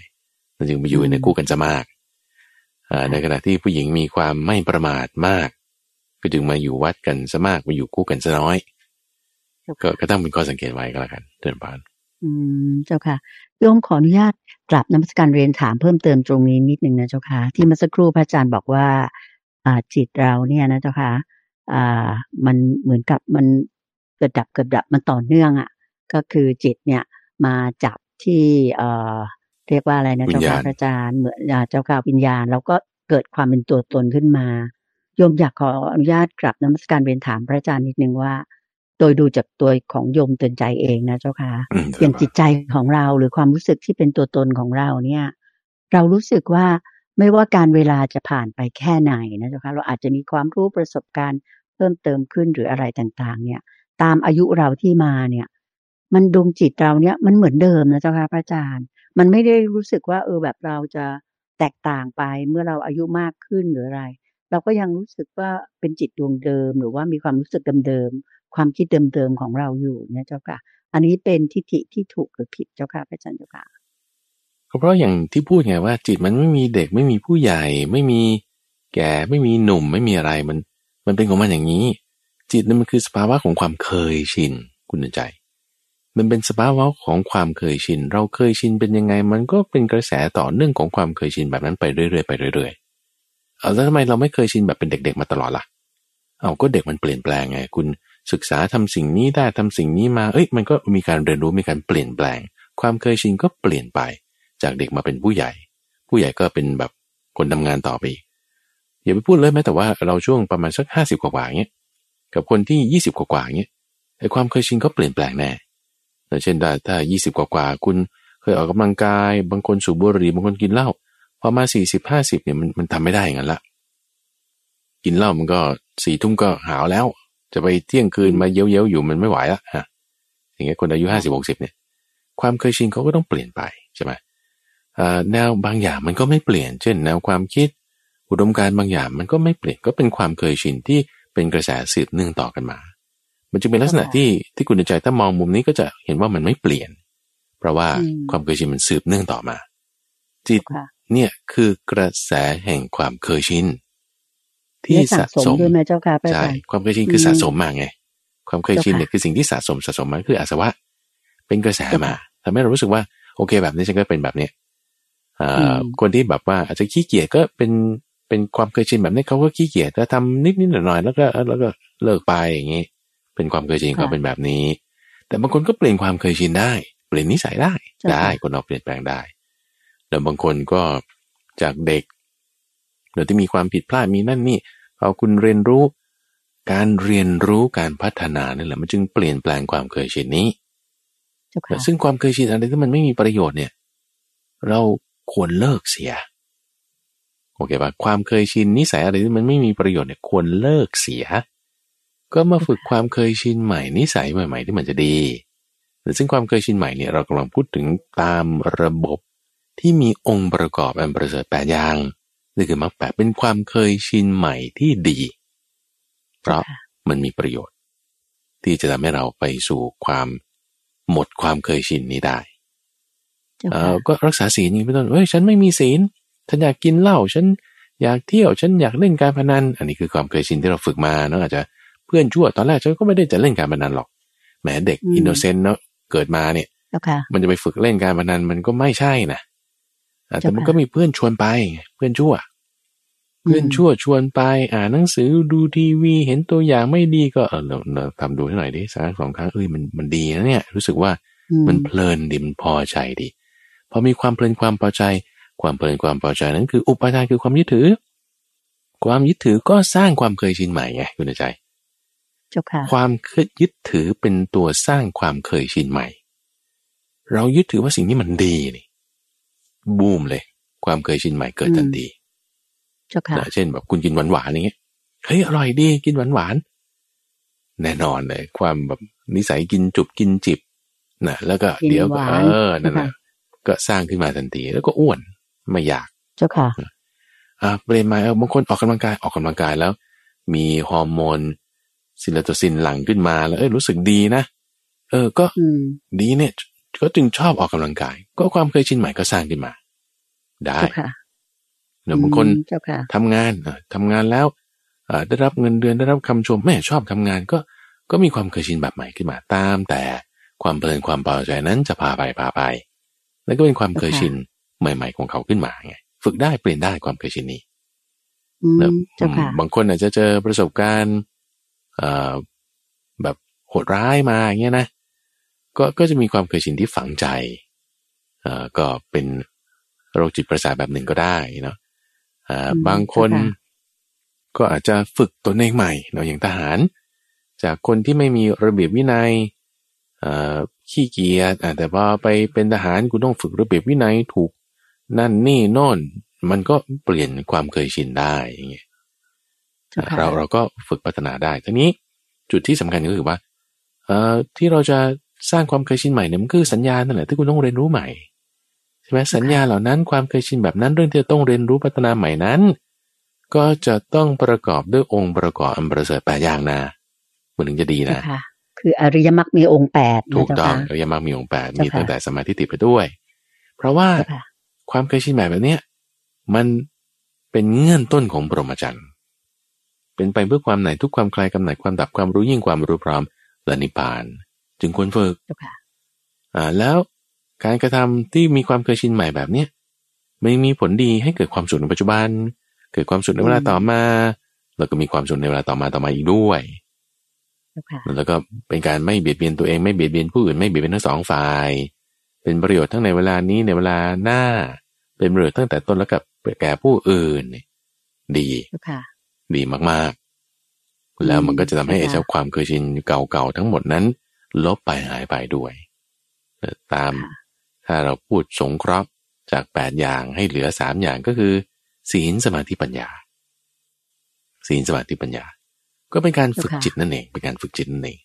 มันจึงไปอยู่ในคู่กันจะมากอ่าในขณะที่ผู้หญิงมีความไม่ประมาทมาก ก็จึงมาอยู่วัดกันซะมากมาอยู่คู่กันซะน้อยเจ้าก็ค่ะก็ต้องเป็นข้อสังเกตไว้ก็แล้วกันเดินผ่าน อืมเจ้าค่ะโยมขออนุญาต กลับนมัสการเรียนถามเพิ่มเติมตรงนี้นิดหนึ่งนะเจ้าค่ะที่เมื่อสักครู่พระอาจารย์บอกว่าอ่าจิตเราเนี่ยนะเจ้าค่ะอ่ามันเหมือนกับมันเกิดดับเกิดดับมันต่อเนื่องอะ่ะ ก็คือจิตเนี่ยมาจับที่เอ่อเรียกว่าอะไรนะเจ้าค่ะพระอาจารย์เหมือนเจ้าค่ะวิญญาณ แล้วก็เกิดความเป็นตัวตนขึ้นมาโยมอยากขออนุญาตกลับนมัสการเรียนถามพระอาจารย์นิดนึงว่า โดยดูจากตัวของโยมเตือนใจเองนะเจ้าค่ะ อย่างจิตใจของเราหรือความรู้สึกที่เป็นตัวตนของเราเนี่ย เรารู้สึกว่าไม่ว่าการเวลาจะผ่านไปแค่ไหนนะเจ้าค่ะเราอาจจะมีความรู้ประสบการณ์เพิ่มเติมขึ้นหรืออะไรต่างๆ เนี่ย ตามอายุเราที่มาเนี่ย มันดวงจิตเราเนี่ยมันเหมือนเดิมนะเจ้าค่ะพระอาจารย์ มันไม่ได้รู้สึกว่า เออแบบเราจะแตกต่างไปเมื่อเราอายุมากขึ้นหรืออะไร เราก็ยังรู้สึกว่าเป็นจิตดวงเดิม หรือว่ามีความรู้สึกเดิมๆ ความคิดเดิมๆของเราอยู่เนี่ยเจ้าค่ะ อันนี้เป็นทิฏฐิที่ถูกหรือผิดเจ้าค่ะพระอาจารย์เจ้าค่ะก็เพราะอย่างที่พูดไงว่า จิตมันไม่มีเด็กไม่มีผู้ใหญ่ ไม่มีแก่ไม่มีหนุ่มไม่มีอะไรมัน มันเป็นของมันอย่างนี้ จิตนั่นมันคือสภาวะของความเคยชินคุณใจ มันเป็นสภาวะของความเคยชิน เราเคยชินเป็นยังไง มันก็เป็นกระแสต่อเนื่องของความเคยชินแบบนั้นไปเรื่อยๆไปเรื่อยๆเอาแล้วทำไมเราไม่เคยชินแบบเป็นเด็ก ๆ มาตลอดล่ะ เอาก็เด็กมันเปลี่ยนแปลงไง คุณ ศึกษาทำสิ่งนี้ได้ทำสิ่งนี้มา เอ้ยมันก็มีการเรียนรู้มีการเปลี่ยนแปลง ความเคยชินก็เปลี่ยนไป จากเด็กมาเป็นผู้ใหญ่ ผู้ใหญ่ก็เป็นแบบคนทำงานต่อไปอย่าไปพูดเลยแม้แต่ว่าเราช่วงประมาณสักห้าสิบกว่าอย่างเงี้ยกับคนที่ยี่สิบกว่าอย่างเงี้ยไอ้ความเคยชินก็เปลี่ยนแปลงแน่เช่นถ้ายี่สิบกว่าคุณเคยออกกำลังกาย บางคนสูบบุหรี่บางคนกินเหล้าพอมาสี่สิบห้าสิบเนี่ยมันมันทำไม่ได้อย่างนั้นละกินเหล้ามันก็สี่ทุ่มก็หาวแล้ว จะไปเที่ยงคืนมาเย้ยวๆอยู่มันไม่ไหวละฮะอย่างเงี้ยคนอายุห้าสิบหกสิบเนี่ย ความเคยชินเขาก็ต้องเปลี่ยนไปใช่ไหมแนวบางอย่างมันก็ไม่เปลี่ยน เช่น แนวความคิด อุดมการบางอย่างมันก็ไม่เปลี่ยนก็เป็นความเคยชินที่เป็นกระแสสืบเนื่องต่อกันมา มันจะเป็นลักษณะที่ที่คุณใจถ้ามองมุมนี้ก็จะเห็นว่ามันไม่เปลี่ยน เพราะว่าความเคยชินมันสืบเนื่องต่อมาจิตเนี่ยคือกระแสแห่งความเคยชิน ที่สะสมด้วยไหมเจ้าค่ะใช่ความเคยชินคือสะสมมาไง ความเคยชินเนี่ยคือสิ่งที่สะสมสะสมมาคืออาสวะ เป็นกระแสมาทำให้เรารู้สึกว่า โอเคแบบนี้ฉันก็เป็นแบบเนี้ยคนที่แบบว่าอาจจะขี้เกียจก็เป็นเป็นความเคยชินแบบนี้เขาก็ขี้เกียจแล้วทำนิดนิดหน่อยหน่อยแล้วก็แล้วก็เลิกไปอย่างนี้ เป็นความเคยชินเขาเป็นแบบนี้ แต่บางคนก็เปลี่ยนความเคยชินได้ เปลี่ยนนิสัยได้ได้คนเราเปลี่ยนแปลงได้แล้วบางคนก็จากเด็กเดี๋ยวที่มีความผิดพลาดมีนั่นนี่ เอาคุณเรียนรู้ การเรียนรู้การพัฒนานี่แหละมันจึงเปลี่ยนแปลงความเคยชินนี้ซึ่งความเคยชินอะไรที่มันไม่มีประโยชน์เนี่ย เราควรเลิกเสียโอเคป่ะความเคยชินนิสัยอะไรที่มันไม่มีประโยชน์เนี่ยควรเลิกเสีย ก็มาฝึกความเคยชินใหม่นิสัยใหม่ ๆ ที่มันจะดีซึ่งความเคยชินใหม่เนี่ยเรากำลังพูดถึงตามระบบที่มีองค์ประกอบอันประเสริฐแปดอย่าง นี่คือมรรคแปดเป็นความเคยชินใหม่ที่ดี เพราะมันมีประโยชน์ ที่จะทำให้เราไปสู่ความหมดความเคยชินนี้ได้เออก็รักษาศีลอย่างนี้เป็นต้นเฮ้ยฉันไม่มีศีลฉันอยากกินเหล้าฉันอยากเที่ยวฉันอยากเล่นการพนัน อันนี้คือความเคยชินที่เราฝึกมาเนาะอาจจะเพื่อนชั่วตอนแรกฉันก็ไม่ได้จะเล่นการพนันหรอกแหมเด็ก innocent เนาะเกิดมาเนี่ยมันจะไปฝึกเล่นการพนันมันก็ไม่ใช่นะ แต่มันก็มีเพื่อนชวนไป เพื่อนชั่ว เพื่อนชั่วชวนไป อ่านหนังสือดูทีวีเห็นตัวอย่างไม่ดีก็เออเราทำดูให้หน่อยดิสักสองครั้งเอ้ยมันมันดีนะเนี่ย รู้สึกว่ามันเพลินดีมันพอใจดีพอมีความเพลินความพอใจ ความเพลินความพอใจนั้นคืออุปทานคือความยึดถือ ความยึดถือก็สร้างความเคยชินใหม่ไงคุณใจความยึดถือเป็นตัวสร้างความเคยชินใหม่ เรายึดถือว่าสิ่งนี้มันดีนี่ บูมเลย ความเคยชินใหม่เกิดทันทีเช่นแบบคุณกินหวานหวานอย่างเงี้ยเฮ้ยอร่อยดีกินหวานหวานแน่นอนเลย ความแบบนิสัยกินจุบกินจิบนะแล้วก็เดี๋ยวเออนั่นแหละก็สร้างขึ้นมาทันทีแล้วก็อ้วนไม่อยาก เจ้าค่ะอ่าเปลี่ยนมาเออบางคนออกกำลังกายออกกำลังกายแล้ว มีฮอร์โมนซิลโตซินหลั่งขึ้นมาแล้วเออรู้สึกดีนะเออก็ดีเนี่ยก็จึงชอบออกกำลังกาย ก็ความเคยชินใหม่ก็สร้างขึ้นมา ได้เดี๋ยวบางคนทำงานทำงานแล้วได้รับเงินเดือนได้รับคำชมแม่ชอบทำงานก็ก็มีความเคยชินแบบใหม่ขึ้นมาตาม แต่ความเพลินความพอใจนั้นจะพาไปพาไป แล้วก็เป็นความเคยชินใหม่ ๆ ของเขาขึ้นมาไงฝึกได้เปลี่ยนได้ความเคยชินนี้บางคนอาจจะเจอประสบการณ์เอ่อแบบโหดร้ายมาอย่างเงี้ยนะก็ก็จะมีความเคยชินที่ฝังใจเอ่อก็เป็น โรคจิตประสาทแบบหนึ่งก็ได้เนาะอ่าบางคนก็อาจจะฝึกตัวเองใหม่เนาะอย่างทหาร จากคนที่ไม่มีระเบียบวินัยขี้เกียจแต่พอไปเป็นทหารกูต้องฝึกระเบียบวินัยถูกนั่นนี่โน่นมันก็เปลี่ยนความเคยชินได้อย่างเงี้ยเราเราก็ฝึกพัฒนาได้ทีนี้จุดที่สำคัญก็คือว่าเอ่อที่เราจะสร้างความเคยชินใหม่เนี่ยมันคือสัญญานั่นแหละที่คุณต้องเรียนรู้ใหม่ใช่ไหมสัญญาเหล่านั้นความเคยชินแบบนั้นเรื่องที่ต้องเรียนรู้พัฒนาใหม่นั้น ก็จะต้องประกอบด้วยองค์ประกอบอันประเสริฐแปดอย่างนะมันถึงจะดีนะคืออริยมรรคมีองค์แปดถูกต้องอริยมรรคมีองค์แปดมีตั้งแต่สมาธิติดไปด้วย เพราะว่าความเคยชินแบบเนี้ยมันเป็นเงื่อนต้นของปรมจันทร์เป็นไปเพื่อความไหนทุกความคลายกำหนัดความดับความรู้ยิ่งความรู้พร้อมและนิพพาน จึงควรฝึกอ่าแล้ว การกระทำที่มีความเคยชินใหม่แบบเนี้ยไม่มีผลดีให้เกิดความสุขในปัจจุบัน เกิดความสุขในเวลาต่อมา แล้วก็มีความสุขในเวลาต่อมาต่อมาอีกด้วย แล้วก็เป็นการไม่เบียดเบียนตัวเองไม่เบียดเบียนผู้อื่นไม่เบียดเบียนทั้งสองฝ่าย เป็นประโยชน์ทั้งในเวลานี้ในเวลาหน้า เป็นประโยชน์ตั้งแต่ต้นแล้วกับแก่ผู้อื่น ดีดีมากๆ แล้วมันก็จะทำให้ไอ้เจ้าความเคยชินเก่าๆทั้งหมดนั้น ลบไปหายไปด้วย ตาม ถ้าเราพูดสงเคราะห์จากแปดอย่างให้เหลือสามอย่างก็คือ ศีลสมาธิปัญญา ศีลสมาธิปัญญา ก็เป็นการฝึกจิตนั่นเอง เป็นการฝึกจิตนั่นเอง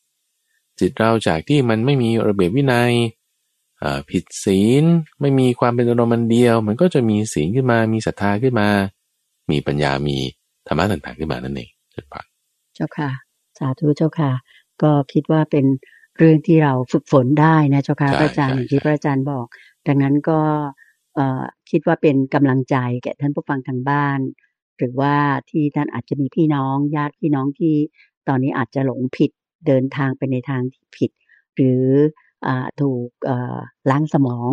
จิตเราจากที่มันไม่มีระเบียบวินัยผิดศีลไม่มีความเป็นอารมณ์เดียว มันก็จะมีศีลขึ้นมา มีศรัทธาขึ้นมา มีปัญญา มีธรรมะต่างๆขึ้นมานั่นเองเจ้าค่ะ เจ้าค่ะ สาธุเจ้าค่ะ ก็คิดว่าเป็น เรื่องที่เราฝึกฝนได้นะเจ้าค่ะพระอาจารย์อย่างที่พระอาจารย์บอก ดังนั้นก็คิดว่าเป็นกำลังใจแก่ท่านผู้ฟังทางบ้าน หรือว่าที่ท่านอาจจะมีพี่น้องญาติพี่น้องที่ตอนนี้อาจจะหลงผิดเดินทางไปในทางที่ผิด หรืออถูกล้างสมอง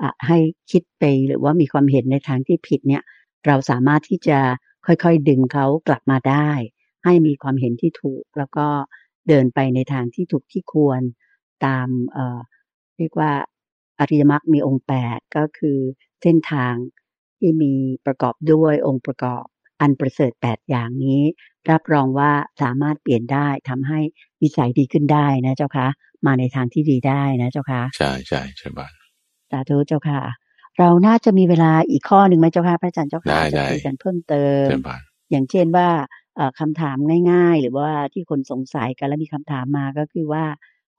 อให้คิดไปหรือว่ามีความเห็นในทางที่ผิดเนี่ย เราสามารถที่จะค่อยๆดึงเขากลับมาได้ ให้มีความเห็นที่ถูกแล้วก็ เดินไปในทางที่ถูกที่ควรตามเรียกว่าอริยมรรคมีองค์แปดก็คือเส้นทางที่มีประกอบด้วยองค์ประกอบอันประเสริฐแปดอย่างนี้ รับรองว่าสามารถเปลี่ยนได้ทำให้วิสัยดีขึ้นได้นะเจ้าคะมาในทางที่ดีได้นะเจ้าคะใช่ใช่ใช่บ้านสาธุเจ้าค่ะ เราน่าจะมีเวลาอีกข้อหนึ่งไหมเจ้าค่ะพระอาจารย์เจ้าค่ะจะคุยกันเพิ่มเติม อย่างเช่นว่า คำถามง่าย ๆ หรือว่าที่คนสงสัยกันแล้วมีคำถามมาก็คือว่า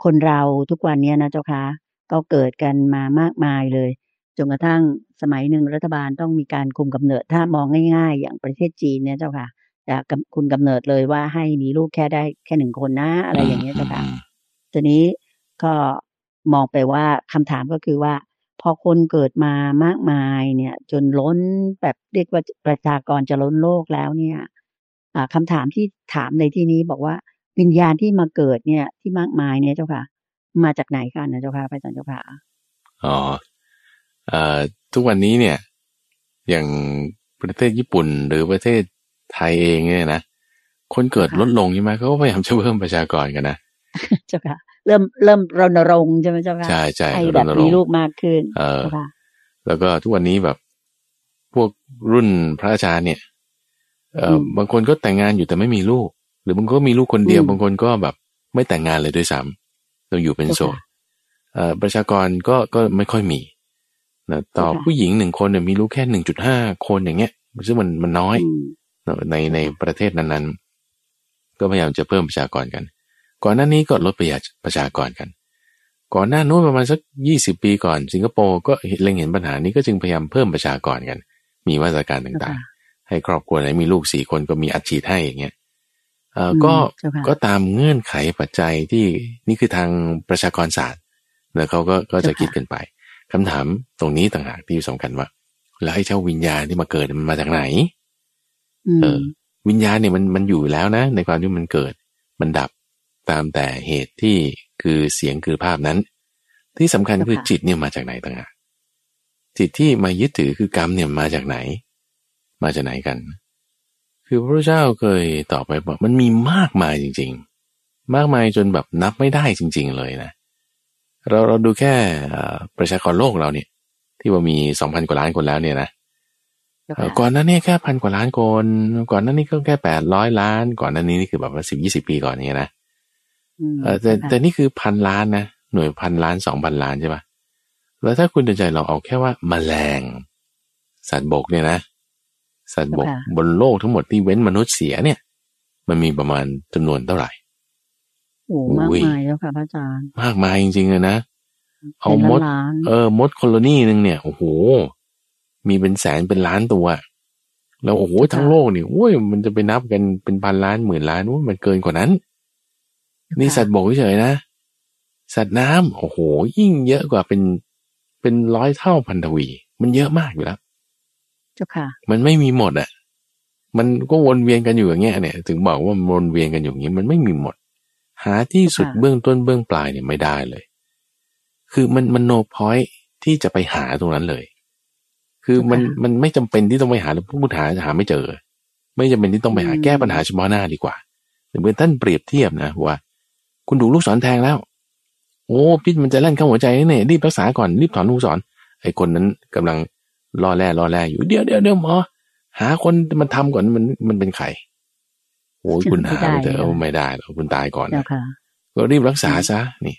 คนเราทุกวันนี้นะเจ้าค่ะก็เกิดกันมามากมายเลยจนกระทั่งสมัยหนึ่งรัฐบาลต้องมีการคุมกำเนิดถ้ามองง่าย ๆ อย่างประเทศจีนเนี่ยเจ้าค่ะจะคุณกำเนิดเลยว่าให้มีลูกแค่ได้แค่หนึ่งคนนะ อะไรอย่างเงี้ยเจ้าค่ะทีนี้ก็มองไปว่าคำถามก็คือว่า พอคนเกิดมามากมายเนี่ย จนล้นแบบเรียกว่าประชากรจะล้นโลกแล้วเนี่ย คำถามที่ถามในที่นี้บอกว่าวิญญาณที่มาเกิดเนี่ยที่มากมายเนี่ยเจ้าค่ะ มาจากไหนกันนะเจ้าค่ะพระอาจารย์เจ้าค่ะอ๋อทุกวันนี้เนี่ย อย่างประเทศญี่ปุ่นหรือประเทศไทยเองเนี่ยนะคนเกิดลดลงใช่ไหมเขาก็พยายามจะเพิ่มประชากรกันนะเจ้าค่ะเริ่มเริ่มรณรงค์ใช่ไหมเจ้าค่ะใช่ใช่ให้แบบมีลูกมากขึ้น เออแล้วก็ทุกวันนี้แบบ พวกรุ่นพระอาจารย์เนี่ยเออ บางคนก็แต่งงานอยู่แต่ไม่มีลูก หรือบางคนก็มีลูกคนเดียว บางคนก็แบบไม่แต่งงานเลยด้วยซ้ำเราอยู่เป็นโสดเออประชากรก็ก็ไม่ค่อยมีนะต่อผู้หญิงหนึ่งคนเนี่ยมีลูกแค่หนึ่งจุดห้าคนอย่างเงี้ยซึ่งมันมันน้อยในในประเทศนั้นๆ ก็พยายามจะเพิ่มประชากรกัน ก่อนหน้านี้ก็ลดประหยัดประชากรกัน ก่อนหน้านู้นประมาณสักยี่สิบปีก่อน สิงคโปร์ก็เล็งเห็นปัญหานี้ก็จึงพยายามเพิ่มประชากรกัน มีมาตรการต่างๆ ให้ครอบครัวไหนมีลูกสี่คนก็มีอัดฉีดให้อย่างเงี้ยเออก็ก็ตามเงื่อนไขปัจจัยที่นี่คือทางประชากรศาสตร์แล้วเขาก็ก็จะคิดกันไปคำถามตรงนี้ต่างหากที่สำคัญว่า แล้วไอ้เจ้าวิญญาณที่มาเกิดมันมาจากไหน เออ วิญญาณเนี่ยมันมันอยู่แล้วนะ ในความที่มันเกิด มันดับตามแต่เหตุที่คือเสียงคือภาพนั้น ที่สำคัญคือจิตเนี่ยมาจากไหนต่างหากจิตที่มายึดถือคือกรรมเนี่ยมาจากไหน มาจากไหนกัน คือพระเจ้าเคยตอบไปบอกมันมีมากมายจริงมากมายจนแบบนับไม่ได้จริง ๆ เลยนะ เราเราดูแค่ประชากรโลกเราเนี่ย ที่ว่ามีสองพันกว่าล้านคนแล้วเนี่ยนะก่อนนั้นเนี่ยแค่พันกว่าล้านคน ก่อนนั้นนี่ก็แค่แปดร้อยล้าน ก่อนนั้นนี้นี่คือแบบว่าสิบยี่สิบปีก่อนนี้นะแต่แต่นี่คือพันล้านนะหน่วยพันล้านสองพันล้านใช่ปะแล้วถ้าคุณเดินใจเราเอาแค่ว่าแมลง สัตว์บกเนี่ยนะ สัตว์บกบนโลกทั้งหมดที่เว้นมนุษย์เสียเนี่ย มันมีประมาณจำนวนเท่าไหร่โอ้มากมายแล้วค่ะพระอาจารย์ มากมายจริงๆเลยนะเอามด เออ มดโคโลนีหนึ่งเนี่ย โอ้โห มีเป็นแสนเป็นล้านตัว แล้วโอ้โห ทั้งโลกนี่โอ้ย มันจะไปนับกันเป็นพันล้านหมื่นล้านว่ามันเกินกว่านั้น นี่สัตว์บกเฉยนะ สัตว์น้ำโอ้โห ยิ่งเยอะกว่าเป็น เป็นร้อยเท่าพันทวี มันเยอะมากอยู่แล้ว เจ้าค่ะ มันไม่มีหมดอะ มันก็วนเวียนกันอยู่อย่างเงี้ยเนี่ย ถึงบอกว่ามันวนเวียนกันอยู่อย่างงี้มันไม่มีหมด หาที่สุดเบื้องต้นเบื้องปลายเนี่ยไม่ได้เลย คือมันมันโนพอยที่จะไปหาตรงนั้นเลย คือมันมันไม่จำเป็นที่ต้องไปหาหรือผู้หาจะหาไม่เจอ ไม่จำเป็นที่ต้องไปหาแก้ปัญหาเฉพาะหน้าดีกว่าเหมือนท่านเปรียบเทียบนะว่า คุณดูลูกศรแทงแล้ว โอ้พิษมันจะเล่นเข้าหัวใจเนี่ยรีบรักษาก่อนรีบถอนลูกศรไอ้คนนั้นกำลัง ล่อแร่ล่อแร่อยู่เดี๋ยวเดี๋ยวเดี๋ยวหมอหาคนมันทำก่อนมันมันเป็นใครโอ้ยคุณหาไปเถอะไม่ได้หรอกคุณตายก่อนนะก็รีบรักษาซะนี่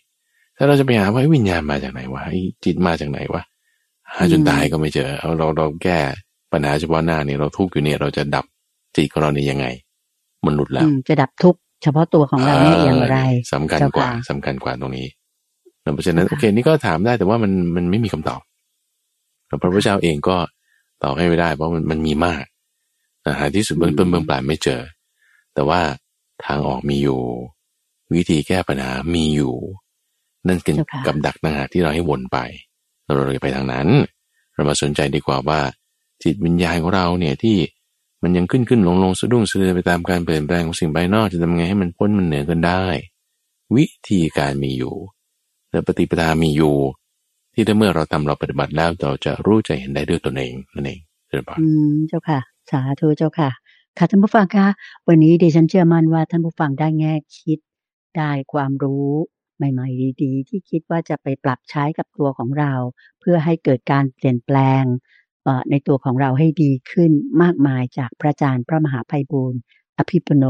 ถ้าเราจะไปหาว่าวิญญาณมาจากไหนวะจิตมาจากไหนวะหาจนตายก็ไม่เจอเอาเราเราแก้ปัญหาเฉพาะหน้าเนี่ยเราทุกข์อยู่เนี่ยเราจะดับจิตของเราเนี่ยยังไงมนุษย์แล้วจะดับทุกข์เฉพาะตัวของเราเนี่ยอย่างไรสำคัญกว่าสำคัญกว่าตรงนี้เพราะฉะนั้นโอเค นี่ก็ถามได้แต่ว่ามันมันไม่มีคำตอบ พระพุทธเจ้าเองก็ตอบให้ไม่ได้เพราะมันมันมีมากหาที่สุดเบื้องต้นเบื้องปลายไม่เจอ แต่ว่าทางออกมีอยู่ วิธีแก้ปัญหามีอยู่ นั่นเป็นกับดักต่างหากที่เราให้วนไป เราเลยไปทางนั้น เรามาสนใจดีกว่าว่า จิตวิญญาณของเราเนี่ยที่มันยังขึ้นขึ้นลงลงสะดุ้งสะเทือนไปตามการเปลี่ยนแปลงของสิ่งภายนอกจะทำไงให้มันพ้นมันเหนือกันได้ วิธีการมีอยู่และปฏิปทามีอยู่ ที่ถ้าเมื่อเราทำเราปฏิบัติแล้วเราจะรู้ใจเห็นได้ด้วยตนเองนั่นเองเจ้าค่ะอืมเจ้าค่ะ สาธุเจ้าค่ะ ค่ะท่านผู้ฟังคะวันนี้ดิฉันเชื่อมั่นว่าท่านผู้ฟังได้แง่คิดได้ความรู้ใหม่ ๆ ดีๆ ที่คิดว่าจะไปปรับใช้กับตัวของเรา เพื่อให้เกิดการเปลี่ยนแปลงในตัวของเราให้ดีขึ้นมากมายจากพระอาจารย์พระมหาภัยบูร์ อภิปุโน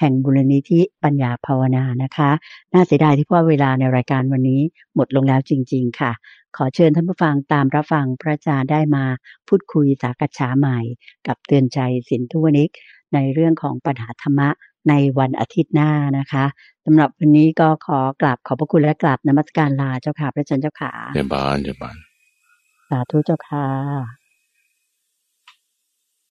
แห่งบุรณิธิปัญญาภาวนานะคะ น่าเสียดายที่พ่อเวลาในรายการวันนี้หมดลงแล้วจริง ๆ ค่ะ ขอเชิญท่านผู้ฟังตามรับฟังพระอาจารย์ได้มาพูดคุยสากัฉาใหม่ กับเตือนใจสินทุวนิก ในเรื่องของปัญหาธรรมะในวันอาทิตย์หน้านะคะสำหรับวันนี้ก็ขอกราบขอบพระคุณและกราบนมัสการลาเจ้าค่ะพระอาจารย์เจ้าค่ะเจ้าบานเจ้าบานสาธุเจ้าค่ะ